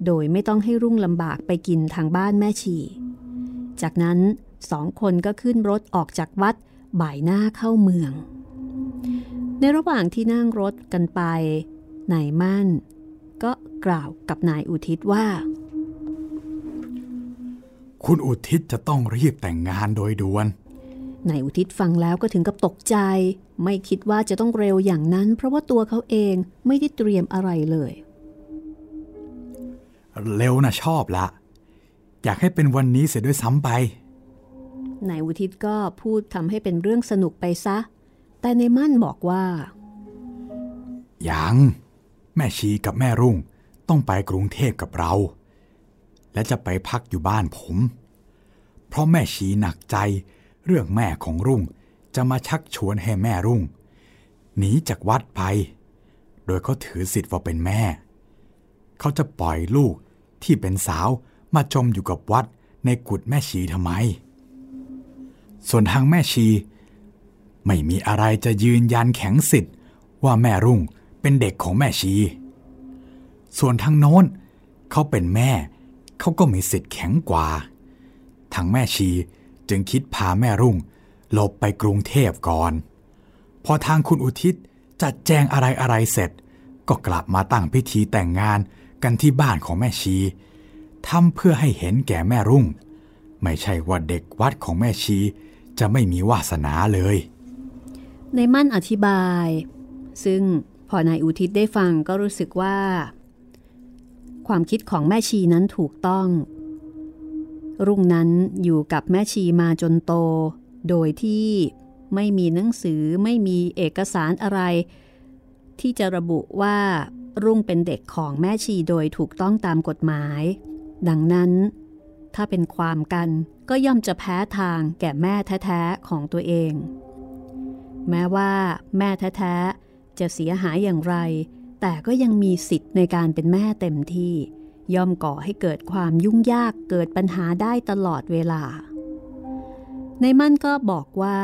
โดยไม่ต้องให้รุ่งลำบากไปกินทางบ้านแม่ชี จากนั้นสองคนก็ขึ้นรถออกจากวัดบ่ายหน้าเข้าเมือง ในระหว่างที่นั่งรถกันไปนายมั่น ก็กล่าวกับนายอุทิศว่า
คุณอุทิศจะต้องรีบแต่งงานโดยด่วน
นายอุทิศฟังแล้วก็ถึงกับตกใจ ไม่คิดว่าจะต้องเร็วอย่างนั้น เพราะว่าตัวเขาเองไม่ได้เตรียมอะไรเลย
เร็วนะชอบละ อยากให้เป็นวันนี้เสียด้วยซ้ำไป
นายอุทิศก็พูดทำให้เป็นเรื่องสนุกไปซะ แต่ในมั่นบอกว่า
ยัง แม่ชีกับแม่รุ่งต้องไปกรุงเทพกับเรา และจะไปพักอยู่บ้านผม เพราะแม่ชีหนักใจเรื่องแม่ของรุ่งจะมาชักชวนให้แม่รุ่งหนีจากวัดไป โดยเขาถือสิทธิ์ว่าเป็นแม่ เขาจะปล่อยลูกที่เป็นสาวมาจมอยู่กับวัดในกุฏแม่ชีทำไม ส่วนทางแม่ชี ไม่มีอะไรจะยืนยันแข็งสิทธิ์ว่าแม่รุ่งเป็นเด็กของแม่ชี ส่วนทางโน้นเขาเป็นแม่เขาก็มีสิทธิ์แข็งกว่า ทางแม่ชีจึงคิดพาแม่รุ่งหลบไปกรุงเทพก่อน พอทางคุณอุทิศจัดแจงอะไรอะไรเสร็จ ก็กลับมาตั้งพิธีแต่งงานกันที่บ้านของแม่ชีทำเพื่อให้เห็นแก่แม่รุ่ง ไม่ใช่ว่าเด็กวัดของแม่ชีจะไม่มีวาสนาเลย
ในมั่นอธิบาย ซึ่งพอนายอุทิศได้ฟังก็รู้สึกว่า ความคิดของแม่ชีนั้นถูกต้อง รุ่งนั้นอยู่กับแม่ชีมาจนโต โดยที่ไม่มีหนังสือไม่มีเอกสารอะไร ที่จะระบุว่ารุ่งเป็นเด็กของแม่ชีโดยถูกต้องตามกฎหมาย ดังนั้น ถ้าเป็นความกันก็ย่อมจะแพ้ทางแก่แม่แท้ ๆ ของตัวเอง แม้ว่าแม่แท้ๆจะเสียหายอย่างไร แต่ก็ยังมีสิทธิ์ในการเป็นแม่เต็มที่ ย่อมก่อให้เกิดความยุ่งยากเกิดปัญหาได้ตลอดเวลา ในมั่นก็บอกว่า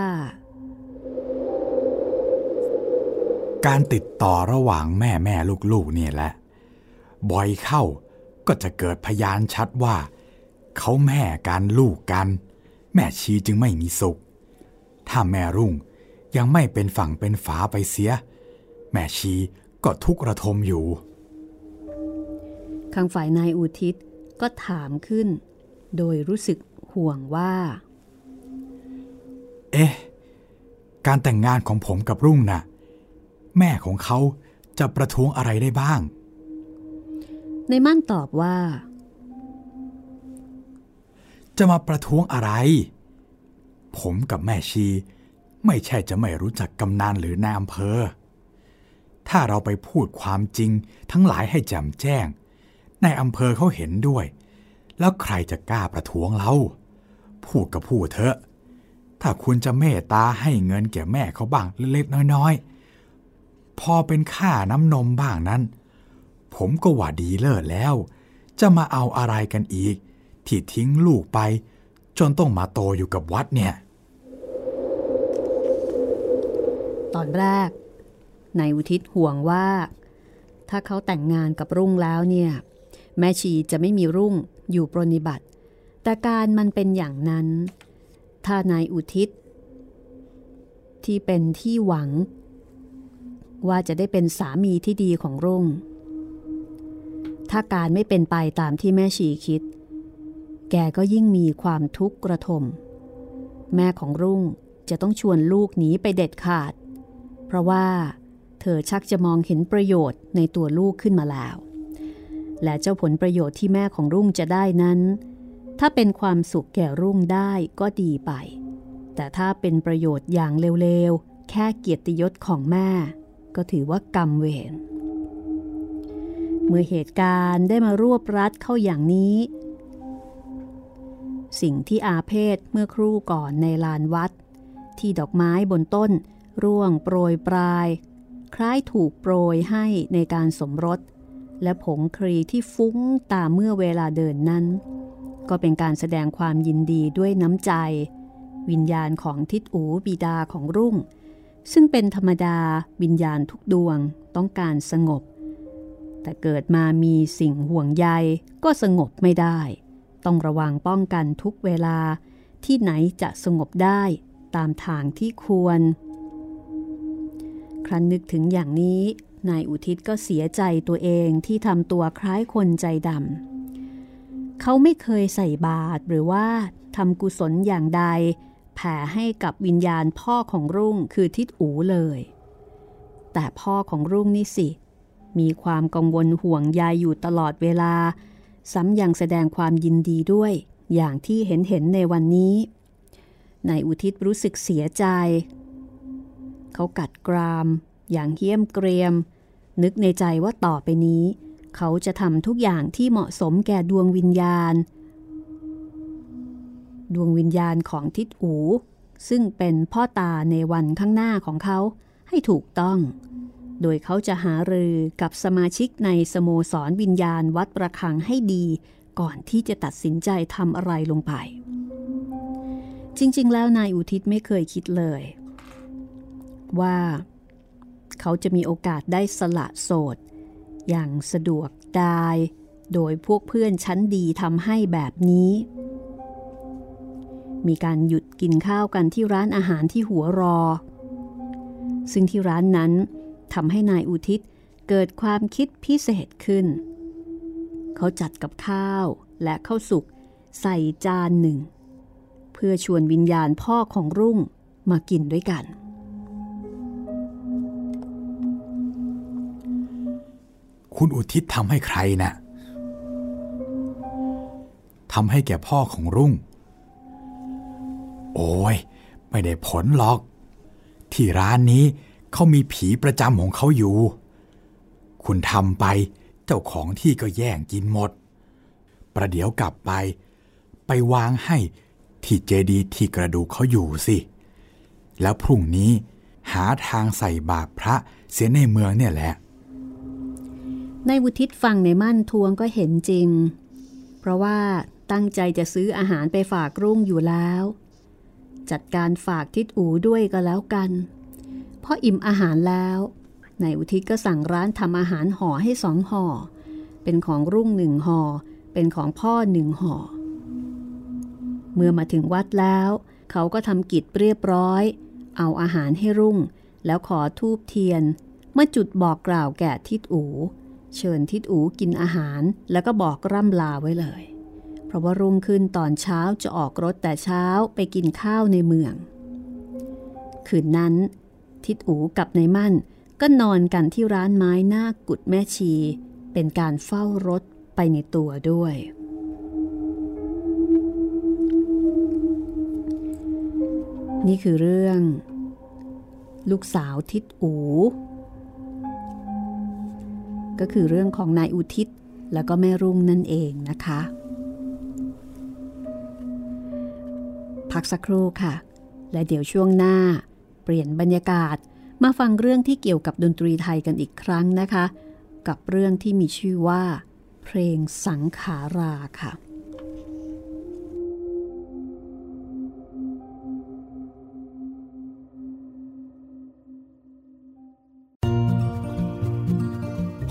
การติดต่อระหว่างแม่แม่ลูกๆเนี่ยแหละบ่อยเข้าก็จะเกิดพยานชัดว่า เขาแม่กันลูกกัน แม่ชีจึงไม่มีสุข ถ้าแม่รุ่ง ยังไม่เป็นฝั่งเป็นฝาไปเสีย แม่ชีก็ทุกข์ระทมอยู่
ข้างฝ่ายนายอุทิศก็ถามขึ้น โดยรู้สึกห่วงว่า
เอ๊ะ การแต่งงานของผมกับรุ่งนะ่ะ แม่ของเขาจะประท้วงอะไรได้บ้าง
ในมั่นตอบว่า
จะมาประท้วงอะไร ผมกับแม่ชี ไม่ใช่จะไม่รู้จักกำนันหรือนายอำเภอ ถ้าเราไปพูดความจริงทั้งหลายให้แจ่มแจ้งในอำเภอเขาเห็นด้วย แล้วใครจะกล้าประท้วงเรา พูดกับพูดเถอะ ถ้าคุณจะเมตตาให้เงินแก่แม่เขาบ้างเล็กๆน้อยๆ พอเป็นค่าน้ำนมบ้างนั้น ผมก็ว่าดีเลิศแล้ว จะมาเอาอะไรกันอีก ที่ทิ้งลูกไป จนต้องมาโตอยู่กับวัดเนี่ย
ตอนแรกนายอุทิศห่วงว่า ถ้าเขาแต่งงานกับรุ่งแล้วเนี่ย แม่ชีจะไม่มีรุ่งอยู่ปรนิบัติ แต่การมันเป็นอย่างนั้น ถ้านายอุทิศ ที่เป็นที่หวัง ว่าจะได้เป็นสามีที่ดีของรุ่ง ถ้าการไม่เป็นไปตามที่แม่ชีคิด แกก็ยิ่งมีความทุกข์กระทมแม่ของรุ่งจะต้องชวนลูกหนีไปเด็ดขาด เพราะว่าเธอชักจะมองเห็นประโยชน์ในตัวลูกขึ้นมาแล้ว และเจ้าผลประโยชน์ที่แม่ของรุ่งจะได้นั้น ถ้าเป็นความสุขแก่รุ่งได้ก็ดีไป แต่ถ้าเป็นประโยชน์อย่างเร็วๆ แค่เกียรติยศของแม่ ก็ถือว่ากรรมเวร เมื่อเหตุการณ์ได้มารวบรัดเข้าอย่างนี้ สิ่งที่อาเพศเมื่อครู่ก่อนในลานวัด ที่ดอกไม้บนต้น ร่วงโปรยปลาย คล้ายถูกโปรยให้ในการสมรส และผงครีที่ฟุ้งตามเมื่อเวลาเดินนั้น ก็เป็นการแสดงความยินดีด้วยน้ำใจ วิญญาณของทิดอูบิดาของรุ่ง ซึ่งเป็นธรรมดาวิญญาณทุกดวงต้องการสงบ แต่เกิดมามีสิ่งห่วงใยก็สงบไม่ได้ ต้องระวังป้องกันทุกเวลาที่ไหนจะสงบได้ตามทางที่ควร ครั้นนึกถึงอย่างนี้ นายอุทิศก็เสียใจตัวเองที่ทำตัวคล้ายคนใจดำเขาไม่เคยใส่บาตรหรือว่าทำกุศลอย่างใด แผ่ให้กับวิญญาณพ่อของรุ่งคือทิดอูเลย แต่พ่อของรุ่งนี่สิ มีความกังวลห่วงใยอยู่ตลอดเวลา ซ้ำยังแสดงความยินดีด้วย อย่างที่เห็นเห็นในวันนี้นายอุทิศรู้สึกเสียใจ เขากัดกราม อย่างเหี้ยมเกรียม นึกในใจว่าต่อไปนี้ เขาจะทำทุกอย่างที่เหมาะสมแก่ดวงวิญญาณ ดวงวิญญาณของทิดอูซึ่งเป็นพ่อตาในวันข้างหน้าของเขาให้ถูกต้อง โดยเขาจะหารือกับสมาชิกในสโมสรวิญญาณวัดประคังให้ดีก่อนที่จะตัดสินใจทำอะไรลงไป จริง ๆ แล้วนายอุทิศไม่เคยคิดเลย ว่า เขาจะมีโอกาสได้สละโสด อย่างสะดวกดายโดยพวกเพื่อนชั้นดีทำให้แบบนี้ มีการหยุดกินข้าวกันที่ร้านอาหารที่หัวรอ ซึ่งที่ร้านนั้นทำให้นายอุทิศเกิดความคิดพิเศษขึ้น เขาจัดกับข้าวและข้าวสุกใส่จานหนึ่ง เพื่อชวนวิญญาณพ่อของรุ่งมากินด้วยกัน
คุณอุทิศทำให้ใครนะ่ะทำให้แก่พ่อของรุ่ง โอ้ย ไม่ได้ผลหรอก ที่ร้านนี้เขามีผีประจำของเขาอยู่ คุณทำไปเจ้าของที่ก็แย่งกินหมด ประเดี๋ยวกลับไป ไปวางให้ที่เจดีย์ที่กระดูกเขาอยู่สิ แล้วพรุ่งนี้หาทางใส่บาตรพระเสียในเมืองเนี่ยแหละ
ในวุทิศฟังในมั่นทวงก็เห็นจริง เพราะว่าตั้งใจจะซื้ออาหารไปฝากรุ่งอยู่แล้ว จัดการฝากทิดอูด้วยก็แล้วกันพออิ่มอาหารแล้วนายอุทิศก็สั่งร้านทำอาหารห่อให้สองห่อ เป็นของรุ่งหนึ่งห่อ เป็นของพ่อหนึ่งห่อ เมื่อมาถึงวัดแล้ว เขาก็ทำกิจเรียบร้อย เอาอาหารให้รุ่ง แล้วขอทูบเทียน เมื่อจุดบอกกล่าวแก่ทิดอู เชิญทิดอูกินอาหารแล้วก็บอกร่ำลาไว้เลย เพราะว่ารุ่งขึ้นตอนเช้าจะออกรถแต่เช้าไปกินข้าวในเมือง คืนนั้น ทิดอูกับนายมั่นก็นอนกันที่ร้านไม้หน้ากุดแม่ชี เป็นการเฝ้ารถไปในตัวด้วย นี่คือเรื่อง ลูกสาวทิดอู ก็คือเรื่องของนายอุทิศแล้วก็แม่รุ่งนั่นเองนะคะ พักสักครู่ค่ะ และเดี๋ยวช่วงหน้า เปลี่ยนบรรยากาศมาฟังเรื่องที่เกี่ยวกับดนตรีไทยกันอีกครั้งนะคะ กับเรื่องที่มีชื่อว่า เพลงสังขาราค่ะ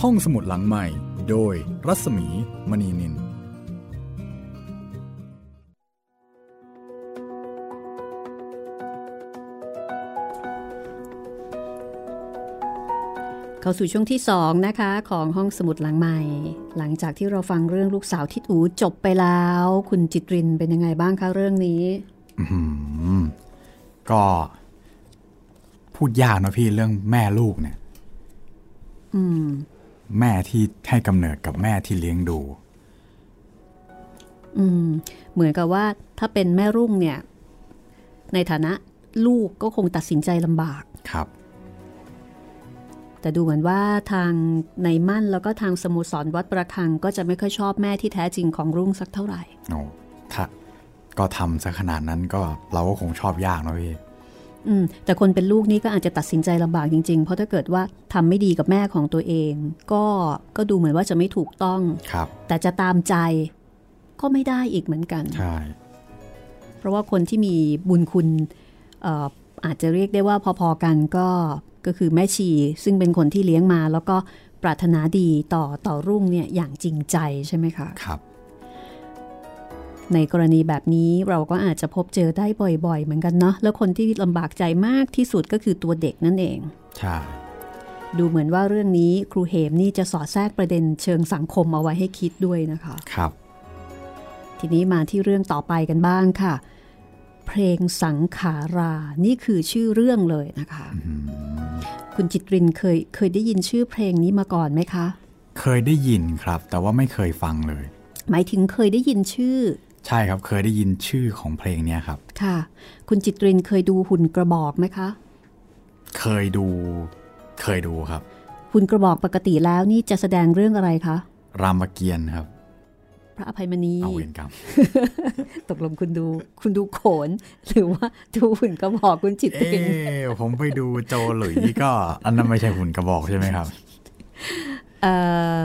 ห้องสมุดหลังใหม่ โดยรัศมีมณีนิน
เข้าสู่ช่วงที่ 2 นะคะ ของห้องสมุดหลังใหม่ หลังจากที่เราฟังเรื่องลูกสาวทิดอูจบไปแล้ว คุณจิตรินเป็นยังไงบ้างคะเรื่องนี้
อืมก็พูดยากนะพี่เรื่องแม่ลูกเนี่ย
อืม
แม่ที่ให้กำเนิดกับแม่ที่เลี้ยงดู
อืม เหมือนกับว่าถ้าเป็นแม่รุ่งเนี่ย ในฐานะลูกก็คงตัดสินใจลำบาก
ครับ
แต่ดูเหมือนว่าทางในมั่นแล้วก็ทางสโมุสรวัดประคัง ก็จะไม่ค่อยชอบแม่ที่แท้จริงของรุ่งสักเท่าไหร่
โอ้ถ้าก็ทำซะขนาดนั้นก็เราก็คงชอบยากนะพี่
อืมแต่คนเป็นลูกนี่ก็อาจจะตัดสินใจลำบากจริง ๆ เพราะถ้าเกิดว่าทำไม่ดีกับแม่ของตัวเอง ก็ก็ดูเหมือนว่าจะไม่ถูกต้อง
ครับ
แต่จะตามใจก็ไม่ได้อีกเหมือนกัน
ใช่
เพราะว่าคนที่มีบุญคุณเอ่ออาจจะเรียกได้ว่าพอๆกันก็ก็คือแม่ชี ซึ่งเป็นคนที่เลี้ยงมา แล้วก็ปรารถนาดีต่อต่อรุ่งเนี่ยอย่างจริงใจใช่ไหมคะ
ครับ
ในกรณีแบบนี้เราก็อาจจะพบเจอได้บ่อย ๆ เหมือนกันเนาะแล้วคนที่ลำบากใจมากที่สุดก็คือตัวเด็กนั่นเอง
ใช่
ดูเหมือนว่าเรื่องนี้ครูเหมนี่จะสอดแทรกประเด็นเชิงสังคมเอาไว้ให้คิดด้วยนะคะ
ครับ
ทีนี้มาที่เรื่องต่อไปกันบ้างค่ะ เพลงสังขารานี่คือชื่อเรื่องเลยนะคะ คุณจิตรินเคยเคยได้ยินชื่อเพลงนี้มาก่อนไหมคะ
เคยได้ยินครับ แต่ว่าไม่เคยฟังเลย
หมายถึงเคยได้ยินชื่อ
ใช่ครับเคยได้ยินชื่อของเพลงเนี้ยครับ
ค่ะ คุณจิตรินเคยดูหุ่นกระบอกไหมคะ
เคยดู เคยดูครับ
หุ่นกระบอกปกติแล้วนี่จะแสดงเรื่องอะไรคะ
รามเกียรติ์ครับ
พระอภัยมณี
เอาเวรกรรม
ตกลงคุณดู คุณดูโขน หรือว่าดูหุ่นกระบอกคุณจิต
เอ๊
รินะ
ผมไปดูโจหลุยก็ อันนั้นไม่ใช่หุ่นกระบอกใช่ไหมครับ
เอ่อ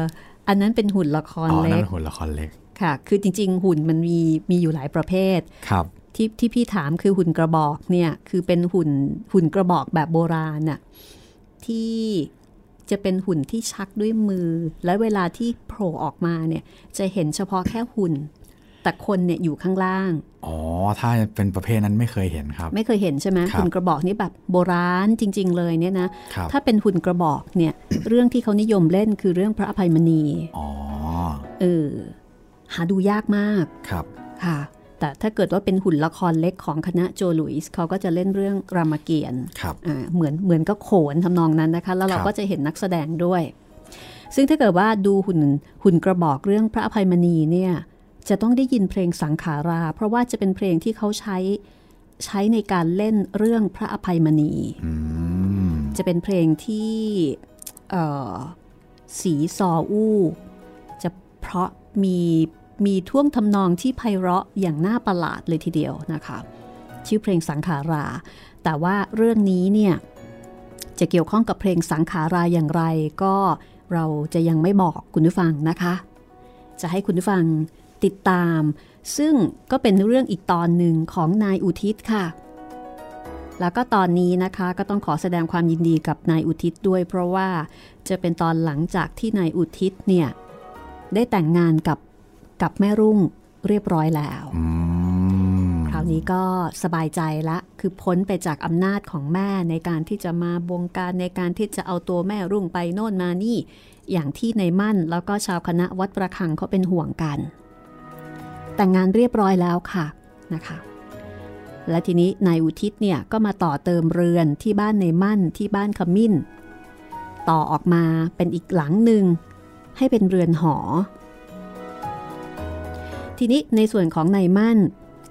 อันนั้นเป็นหุ่นละคร
อ๋ออัน
เล็
นั้
ก
นหุ่นละครเล็ก
ค่ะ คือจริง ๆ หุ่นมันมีมีอยู่หลายประเภท
ครับ
ที่ที่พี่ถามคือหุ่นกระบอกเนี่ยคือเป็นหุ่นหุ่นกระบอกแบบโบราณน่ะที่จะเป็นหุ่นที่ชักด้วยมือ และเวลาที่โผล่ออกมาเนี่ยจะเห็นเฉพาะแค่หุ่น แต่คนเนี่ยอยู่ข้างล่าง
อ๋อ ถ้าเป็นประเภทนั้นไม่เคยเห็นครับ
ไม่เคยเห็นใช่ไหม
ครับ
หุ่นกระบอกนี่แบบโบราณจริง ๆ เลยเนี่ยนะ
ครับ
ถ้าเป็นหุ่นกระบอกเนี่ยเรื่องที่เขานิยมเล่นคือเรื่องพระอภัยมณี
อ๋อ
เออ หาดูยากมาก
ครับ
ค่ะ แต่ถ้าเกิดว่าเป็นหุ่นละครเล็กของคณะโจลุยส์เขาก็จะเล่นเรื่องรามเกียรติ์
ครับ
อ่าเหมือนเหมือนก็โขนทำนองนั้นนะคะ แล้วเรา
ครับ
ก็จะเห็นนักแสดงด้วย ซึ่งถ้าเกิดว่าดูหุ่นหุ่นกระบอกเรื่องพระอภัยมณีเนี่ยจะต้องได้ยินเพลงสังขารา เพราะว่าจะเป็นเพลงที่เขาใช้ใช้ในการเล่นเรื่องพระอภัยมณี
อืม
จะเป็นเพลงที่เอ่อสีซออู้ จะเพราะมี มีท่วงทำนองที่ไพเราะอย่างน่าประหลาดเลยทีเดียวนะคะ ชื่อเพลงสังขารา แต่ว่าเรื่องนี้เนี่ยจะเกี่ยวข้องกับเพลงสังขาราอย่างไรก็เราจะยังไม่บอกคุณผู้ฟังนะคะ จะให้คุณผู้ฟังติดตาม ซึ่งก็เป็นเรื่องอีกตอนหนึ่งของนายอุทิศค่ะ แล้วก็ตอนนี้นะคะก็ต้องขอแสดงความยินดีกับนายอุทิศด้วย เพราะว่าจะเป็นตอนหลังจากที่นายอุทิศเนี่ยได้แต่งงานกับ กับแม่รุ่งเรียบร้อยแล้ว
อืม
คราวนี้ก็สบายใจละ คือพ้นไปจากอำนาจของแม่ในการที่จะมาบงการในการที่จะเอาตัวแม่รุ่งไปโน่นมานี่ อย่างที่ในมั่นแล้วก็ชาวคณะวัดประคังเขาเป็นห่วงกัน แต่งงานเรียบร้อยแล้วค่ะนะคะและทีนี้นายอุทิศเนี่ยก็มาต่อเติมเรือนที่บ้านในมั่นที่บ้านขมิ้น ต่อออกมาเป็นอีกหลังหนึ่งให้เป็นเรือนหอ ทีนี้ในส่วนของนายมั่น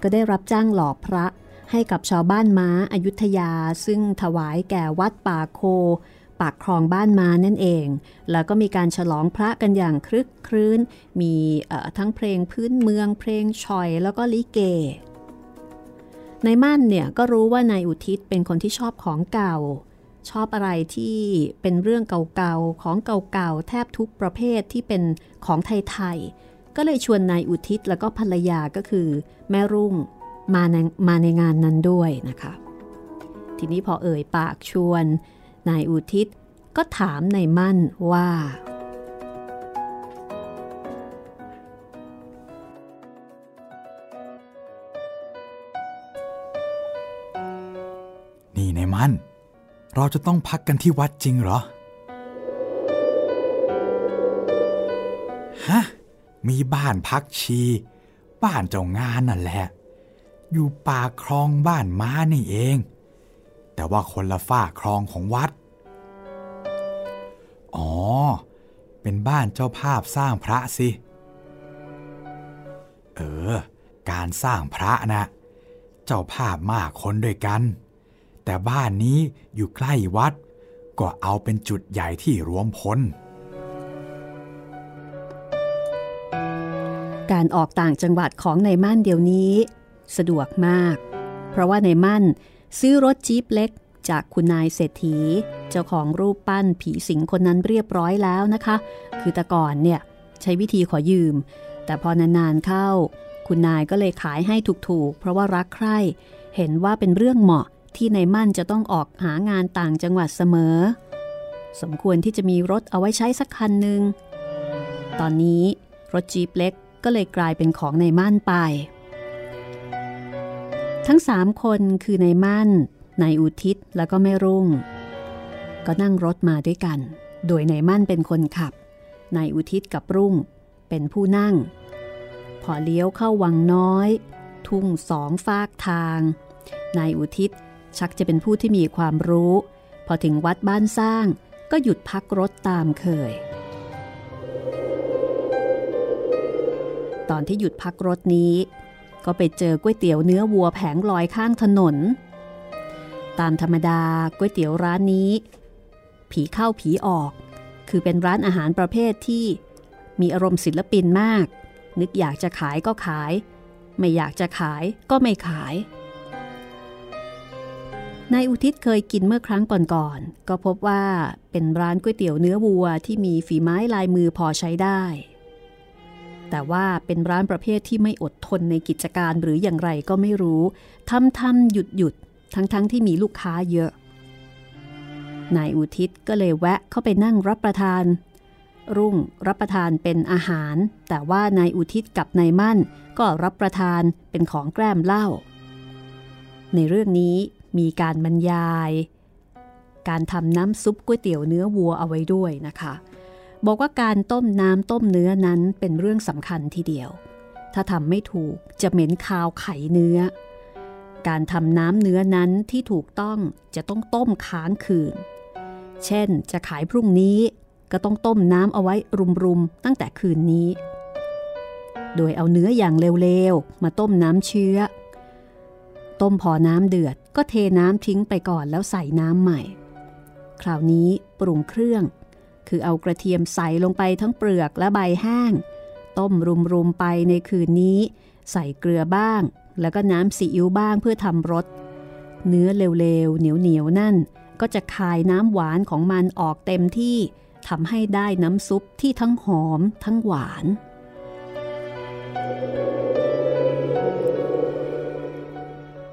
ก็ได้รับจ้างหล่อพระให้กับชาวบ้านม้าอายุทยา ซึ่งถวายแก่วัดป่าโค ปากคลองบ้านม้านั่นเอง แล้วก็มีการฉลองพระกันอย่างครึกครื้น มีทั้งเพลงพื้นเมือง เพลงชอย แล้วก็ลิเกนายมั่นเนี่ยก็รู้ว่านายอุทิศเป็นคนที่ชอบของเก่า ชอบอะไรที่เป็นเรื่องเก่าๆ ของเก่าๆ แทบทุกประเภทที่เป็นของไทยๆ ก็เลยชวนนายอุทิศแล้วก็ภรรยาก็คือแม่รุ่งมาในมาในงานนั้นด้วยนะคะ ทีนี้พอเอ่ยปากชวนนายอุทิศก็ถามนายมั่นว่า
นี่นายมั่น เราจะต้องพักกันที่วัดจริงเหรอ มีบ้านพักชี บ้านเจ้างานนั่นแหละ อยู่ป่าคลองบ้านม้านี่เอง แต่ว่าคนละฝ้าคลองของวัด อ๋อ เป็นบ้านเจ้าภาพสร้างพระสิ เออ การสร้างพระนะ เจ้าภาพมากคนด้วยกัน แต่บ้านนี้อยู่ใกล้วัด ก็เอาเป็นจุดใหญ่ที่รวมพล
การออกต่างจังหวัดของในม่นเดี๋ยวนี้ สะดวกมาก เพราะว่าในมั่นซื้อรถจี๊ปเล็กจากคุณนายเศรษฐี เจ้าของรูปปั้นผีสิงคนนั้นเรียบร้อยแล้วนะคะ คือแต่ก่อนเนี่ยใช้วิธีขอยืม แต่พอนานๆเข้า คุณนายก็เลยขายให้ถูกๆ เพราะว่ารักใคร่ เห็นว่าเป็นเรื่องเหมาะที่ในมั่นจะต้องออกหางานต่างจังหวัดเสมอ สมควรที่จะมีรถเอาไว้ใช้สักคันหนึ่ง ตอนนี้รถจี๊ปเล็ก ก็เลยกลายเป็นของในมั่นไป ทั้งสามคนคือในมั่นนายอุทิศแล้วก็แม่รุ่ง ก็นั่งรถมาด้วยกัน โดยนายมั่นเป็นคนขับนายอุทิศกับรุ่งเป็นผู้นั่ง พอเลี้ยวเข้าวังน้อย ทุ่งสองฟากทางนายอุทิศชักจะเป็นผู้ที่มีความรู้ พอถึงวัดบ้านสร้างก็หยุดพักรถตามเคย ตอนที่หยุดพักรถนี้ ก็ไปเจอก๋วยเตี๋ยวเนื้อวัวแผงลอยข้างถนน ตามธรรมดาก๋วยเตี๋ยวร้านนี้ ผีเข้าผีออก คือเป็นร้านอาหารประเภทที่มีอารมณ์ศิลปินมาก นึกอยากจะขายก็ขาย ไม่อยากจะขายก็ไม่ขายนายอุทิศเคยกินเมื่อครั้งก่อนๆ ก็พบว่าเป็นร้านก๋วยเตี๋ยวเนื้อวัวที่มีฝีไม้ลายมือพอใช้ได้ แต่ว่าเป็นร้านประเภทที่ไม่อดทนในกิจการหรืออย่างไรก็ไม่รู้ทำทำหยุดหยุดทั้งๆทที่มีลูกค้าเยอะ นายอุทิศก็เลยแวะเข้าไปนั่งรับประทาน รุ่งรับประทานเป็นอาหาร แต่ว่านายอุทิศกับนายมั่น ก็รับประทานเป็นของแกล้มเหล้า ในเรื่องนี้มีการบรรยาย การทำน้ำซุปก๋วยเตี๋ยวเนื้อวัวเอาไว้ด้วยนะคะ บอกว่าการต้มน้ำต้มเนื้อนั้นเป็นเรื่องสำคัญทีเดียว ถ้าทำไม่ถูกจะเหม็นคาวไข่เนื้อ การทำน้ำเนื้อนั้นที่ถูกต้องจะต้องต้มค้างคืน เช่นจะขายพรุ่งนี้ก็ต้องต้มน้ำเอาไว้รุมๆตั้งแต่คืนนี้ โดยเอาเนื้ออย่างเร็วๆ มาต้มน้ำเชื้อ ต้มพอน้ำเดือดก็เทน้ำทิ้งไปก่อนแล้วใส่น้ำใหม่ คราวนี้ปรุงเครื่อง คือเอากระเทียมใส่ลงไปทั้งเปลือกและใบแห้ง ต้มรุมๆไปในคืนนี้ ใส่เกลือบ้าง แล้วก็น้ำซีอิ๊วบ้างเพื่อทำรส เนื้อเร็วๆ เหนียวๆ นั่น ก็จะคายน้ำหวานของมันออกเต็มที่ทำให้ได้น้ำซุปที่ทั้งหอมทั้งหวาน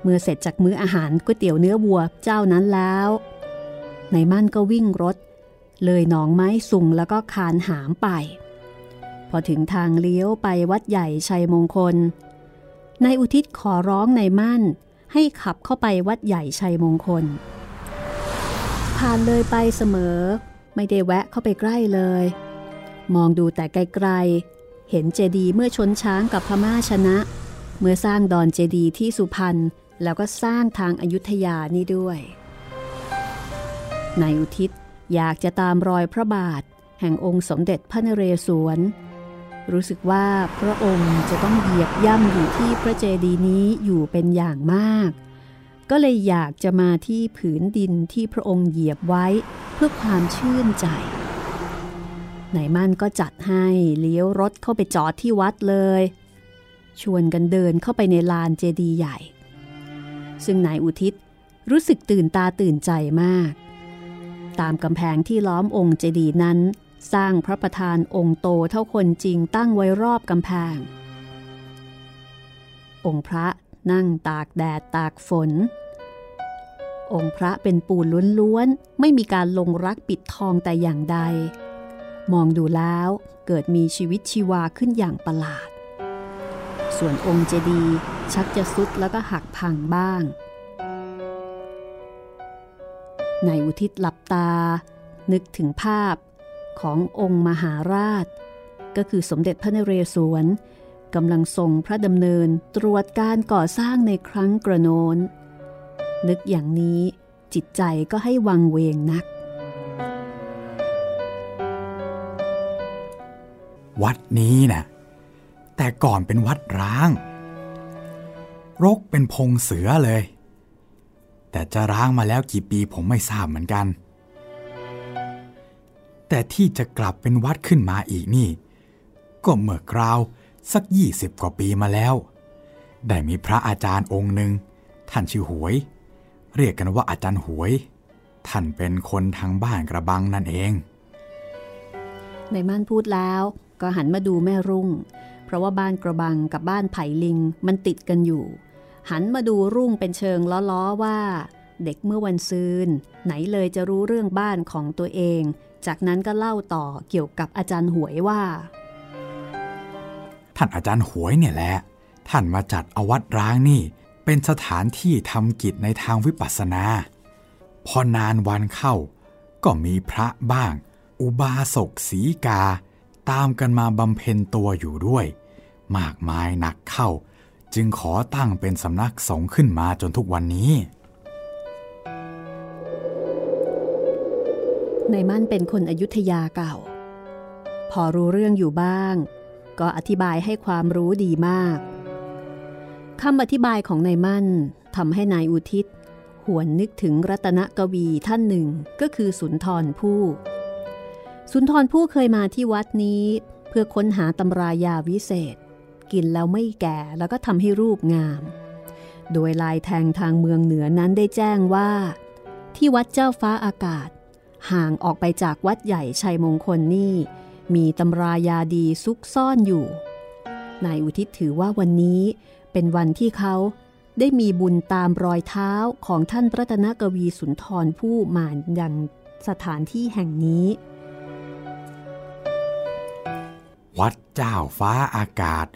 เมื่อเสร็จจากมื้ออาหารก๋วยเตี๋ยวเนื้อวัวเจ้านั้นแล้ว ในมั่นก็วิ่งรถ เลยหนองไม้สุงแล้วก็คานหามไป พอถึงทางเลี้ยวไปวัดใหญ่ชัยมงคลนายอุทิศขอร้องในมั่น ให้ขับเข้าไปวัดใหญ่ชัยมงคล ผ่านเลยไปเสมอ ไม่ได้แวะเข้าไปใกล้เลย มองดูแต่ไกลๆ เห็นเจดีเมื่อชนช้างกับพม่าชนะ เมื่อสร้างดอนเจดีที่สุพรรณแล้วก็สร้างทางอายุทยานี่ด้วยนายอุทิศ อยากจะตามรอยพระบาท แห่งองค์สมเด็จพระนเรศวร รู้สึกว่าพระองค์จะต้องเหยียบย่ำอยู่ที่พระเจดีย์นี้อยู่เป็นอย่างมาก ก็เลยอยากจะมาที่ผืนดินที่พระองค์เหยียบไว้เพื่อความชื่นใจนายมั่นก็จัดให้เลี้ยวรถเข้าไปจอดที่วัดเลย ชวนกันเดินเข้าไปในลานเจดีย์ใหญ่ ซึ่งนายอุทิศรู้สึกตื่นตาตื่นใจมาก ตามกำแพงที่ล้อมองค์เจดีย์นั้น สร้างพระประธานองค์โตเท่าคนจริงตั้งไว้รอบกำแพง องค์พระนั่งตากแดดตากฝน องค์พระเป็นปูนล้วนๆ ไม่มีการลงรักปิดทองแต่อย่างใด มองดูแล้วเกิดมีชีวิตชีวาขึ้นอย่างประหลาด ส่วนองค์เจดีย์ชักจะสุดแล้วก็หักพังบ้าง นายอุทิศหลับตา นึกถึงภาพขององค์มหาราช ก็คือสมเด็จพระนเรศวรกำลังทรงพระดำเนินตรวจการก่อสร้างในครั้งกระโนนนึกอย่างนี้จิตใจก็ให้วังเวงนัก
วัดนี้นะ่ะแต่ก่อนเป็นวัดร้าง รกเป็นพงเสือเลย แต่จะร้างมาแล้วกี่ปีผมไม่ทราบเหมือนกัน แต่ที่จะกลับเป็นวัดขึ้นมาอีกนี่ ก็เมื่อกราวสักยี่สิบกว่าปีมาแล้ว ได้มีพระอาจารย์องค์หนึ่งท่านชื่อหวย เรียกกันว่าอาจารย์หวย ท่านเป็นคนทางบ้านกระบังนั่นเอง
ในม่านพูดแล้วก็หันมาดูแม่รุ่ง เพราะว่าบ้านกระบังกับบ้านไผ่ลิงมันติดกันอยู่ หันมาดูรุ่งเป็นเชิงล้อๆว่า เด็กเมื่อวันซืน ไหนเลยจะรู้เรื่องบ้านของตัวเอง จากนั้นก็เล่าต่อเกี่ยวกับอาจารย์หวยว่า
ท่านอาจารย์หวยเนี่ยแหละ ท่านมาจัดอวัดร้างนี่ เป็นสถานที่ทำกิจในทางวิปัสสนา พอนานวันเข้า ก็มีพระบ้าง อุบาสกสีกา ตามกันมาบำเพ็ญตัวอยู่ด้วย มากมายหนักเข้า จึงขอตั้งเป็นสำนักสงฆ์ขึ้นมาจนทุกวันนี้
ในมั่นเป็นคนอยุธยาเก่า พอรู้เรื่องอยู่บ้าง ก็อธิบายให้ความรู้ดีมากคำอธิบายของนายมั่นทำให้นายอุทิศ หวนนึกถึงรัตนกวีท่านหนึ่งก็คือสุนทรผู้สุนทรผู้เคยมาที่วัดนี้ เพื่อค้นหาตำรายาวิเศษ กินแล้วไม่แก่แล้วก็ทำให้รูปงาม โดยลายแทงทางเมืองเหนือนั้นได้แจ้งว่า ที่วัดเจ้าฟ้าอากาศ ห่างออกไปจากวัดใหญ่ชัยมงคลนี่ มีตำรายาดีซุกซ่อนอยู่ นายอุทิศถือว่าวันนี้เป็นวันที่เขาได้มีบุญตามรอยเท้าของท่านรัตนกวีสุนทรผู้มาอยังสถานที่แห่งนี้
วัดเจ้าฟ้าอากาศ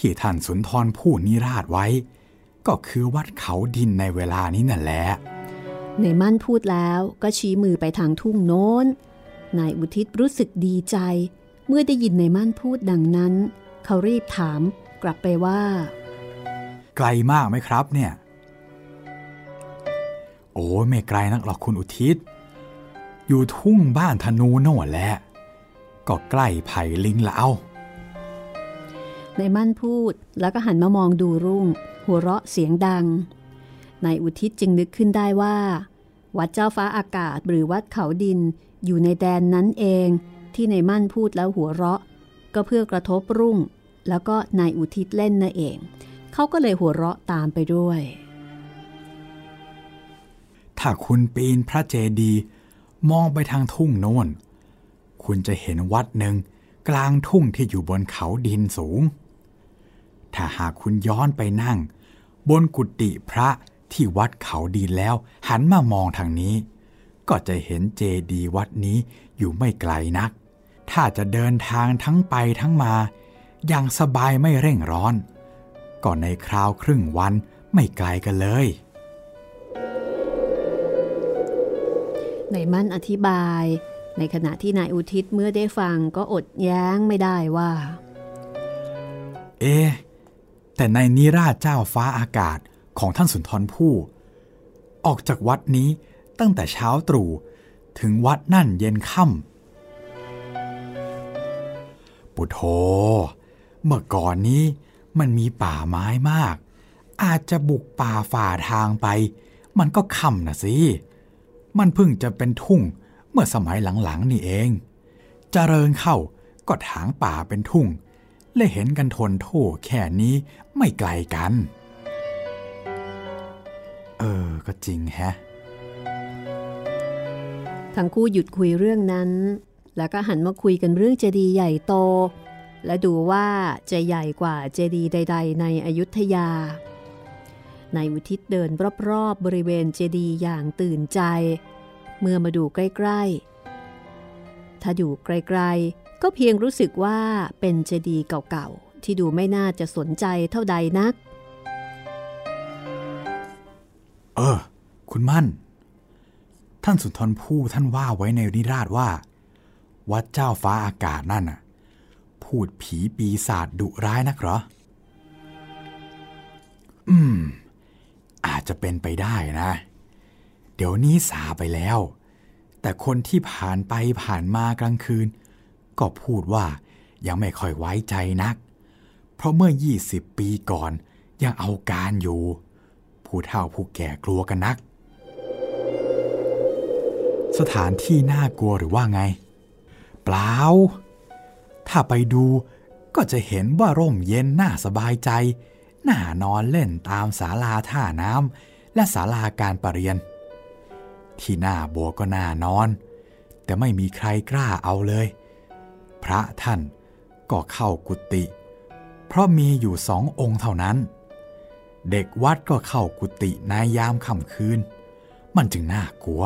ที่ท่านสุนทรผู้นิราชไว้ ก็คือวัดเขาดินในเวลานี้นั่นแหละ
ในมั่นพูดแล้วก็ชี้มือไปทางทุ่งโน้น นายอุทิศรู้สึกดีใจ เมื่อได้ยินในมั่นพูดดังนั้น เขารีบถามกลับไปว่า
ไกลมากไหมครับเนี่ย โอ้ไม่ไกลนักหรอกคุณอุทิศ อยู่ทุ่งบ้านธนูโน่นแหละก็ใกล้ไผ่ลิงแล้ว
ในมั่นพูดแล้วก็หันมามองดูรุ่ง หัวเราะเสียงดังนายอุทิศจึงนึกขึ้นได้ว่า วัดเจ้าฟ้าอากาศหรือวัดเขาดินอยู่ในแดนนั้นเองที่ในมั่นพูดแล้วหัวเราะ ก็เพื่อกระทบรุ่ง แล้วก็นายอุทิศเล่นนั่นเอง เขาก็เลยหัวเราะตามไปด้วย
ถ้าคุณปีนพระเจดีย์มองไปทางทุ่งโน้น คุณจะเห็นวัดหนึ่งกลางทุ่งที่อยู่บนเขาดินสูง ถ้าหากคุณย้อนไปนั่ง บนกุฏิพระที่วัดเขาดินแล้ว หันมามองทางนี้ ก็จะเห็นเจดีวัดนี้อยู่ไม่ไกลนัก ถ้าจะเดินทางทั้งไปทั้งมา อย่างสบายไม่เร่งร้อน ก็ในคราวครึ่งวันไม่ไกลกันเลย
ในมั่นอธิบาย ในขณะที่นายอุทิศเมื่อได้ฟังก็อดแย้งไม่ได้ว่า
เอ๊ แต่ในนิราชเจ้าฟ้าอากาศของท่านสุนทรภู่ออกจากวัดนี้ตั้งแต่เช้าตรู่ถึงวัดนั่นเย็นค่ำปุโธเมื่อก่อนนี้มันมีป่าไม้มาก อาจจะบุกป่าฝ่าทางไป มันก็ค่ำนะสิ มันเพิ่งจะเป็นทุ่งเมื่อสมัยหลังๆนี่เองจเจริญเข้าก็ถางป่าเป็นทุ่ง และเห็นกันทนโทแค่นี้ไม่ไกลกัน เออ ก็จริงแฮะ
ทั้งคู่หยุดคุยเรื่องนั้น แล้วก็หันมาคุยกันเรื่องเจดีย์ใหญ่โต และดูว่าจะใหญ่กว่าเจดีย์ใด ๆ ในอยุธยาในอุทิศเดินรอบๆบริเวณเจดีย์อย่างตื่นใจ เมื่อมาดูใกล้ ๆ ถ้าดูไกลๆ ก็เพียงรู้สึกว่าเป็นเจดีย์เก่าๆ ที่ดูไม่น่าจะสนใจเท่าใดนัก
เออ คุณมั่น ท่านสุนทรภู่ท่านว่าไว้ในนิราชว่า วัดเจ้าฟ้าอากาศนั่นน่ะ พูดผีปีศาจดุร้ายนักเหรอ อืม อาจจะเป็นไปได้นะ เดี๋ยวนี้สาไปแล้ว แต่คนที่ผ่านไปผ่านมากลางคืน ก็พูดว่ายังไม่ค่อยไว้ใจนัก เพราะเมื่อ 20 ปีก่อนยังเอาการอยู่ ผู้เฒ่าผู้แก่กลัวกันนัก สถานที่น่ากลัวหรือว่าไง เปล่า ถ้าไปดูก็จะเห็นว่าร่มเย็นน่าสบายใจ น่านอนเล่นตามศาลาท่าน้ำและศาลาการประเรียน ที่หน้าโบวก็น่านอน แต่ไม่มีใครกล้าเอาเลย พระท่านก็เข้ากุฏิเพราะมีอยู่สององค์เท่านั้น เด็กวัดก็เข้ากุฏิในยามค่ำคืน มันจึงน่ากลัว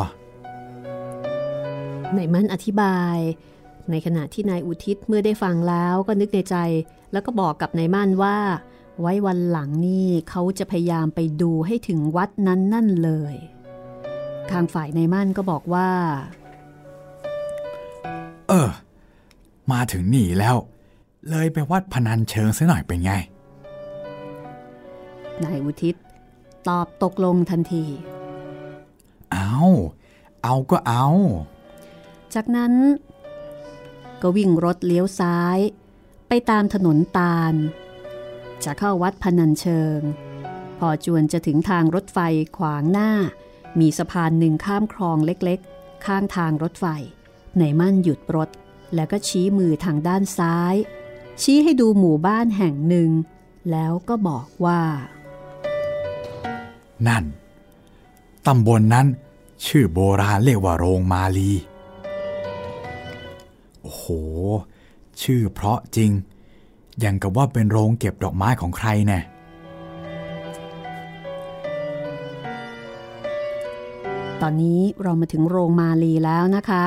นายมั่นอธิบาย ในขณะที่นายอุทิศเมื่อได้ฟังแล้วก็นึกในใจ แล้วก็บอกกับนายมั่นว่า ไว้วันหลังนี่เขาจะพยายามไปดูให้ถึงวัดนั้นนั่นเลยทางฝ่ายนายมั่นก็บอกว่า
เออ มาถึงนี่แล้ว เลยไปวัดพนันเชิงซะหน่อยเป็นไง
นายอุทิศตอบตกลงทันที
เอา เอาก็เอา
จากนั้น ก็วิ่งรถเลี้ยวซ้าย ไปตามถนนตาล จะเข้าวัดพนันเชิง พอจวนจะถึงทางรถไฟขวางหน้า มีสะพานหนึ่งข้ามคลองเล็กๆ ข้างทางรถไฟ ในมั่นหยุดรถ แล้วก็ชี้มือทางด้านซ้าย ชี้ให้ดูหมู่บ้านแห่งหนึ่ง แล้วก็บอกว่า
นั่นตำบลนนั้น ชื่อโบราณเรียกว่าโรงมาลี โอ้โห ชื่อเพราะจริงยังกับว่าเป็นโรงเก็บดอกไม้ของใครแน่
ตอนนี้เรามาถึงโรงมาลีแล้วนะคะ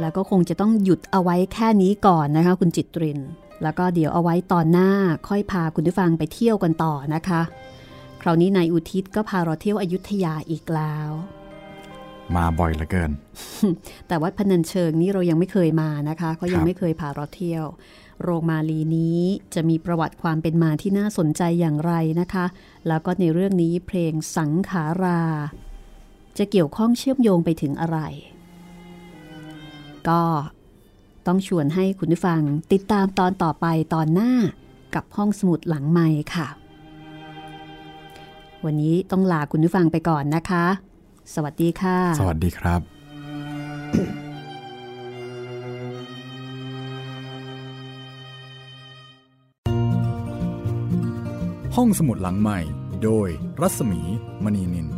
แล้วก็คงจะต้องหยุดเอาไว้แค่นี้ก่อนนะคะ คุณจิตริน แล้วก็เดี๋ยวเอาไว้ตอนหน้าค่อยพาคุณผู้ฟังไปเที่ยวกันต่อนะคะ คราวนี้นายอุทิศก็พาเราเที่ยวอยุธยาอีกแล้ว
มาบ่อยเหลือเกิน
แต่วัดพนัญเชิงนี่เรายังไม่เคยมานะคะเขายั
ค
ง
รับ
ไม่เคยพาเราเที่ยว โรงมาลีนี้จะมีประวัติความเป็นมาที่น่าสนใจอย่างไรนะคะ แล้วก็ในเรื่องนี้เพลงสังขารา จะเกี่ยวข้องเชื่อมโยงไปถึงอะไร ก็ต้องชวนให้คุณผู้ฟังติดตามตอนต่อไปตอนหน้ากับห้องสมุดหลังใหม่ค่ะ วันนี้ต้องลาคุณผู้ฟังไปก่อนนะคะ สวัสดีค่ะ
สวัสดีครับ ห้องสมุดหลังใหม่ โดยรัศมีมณีนิน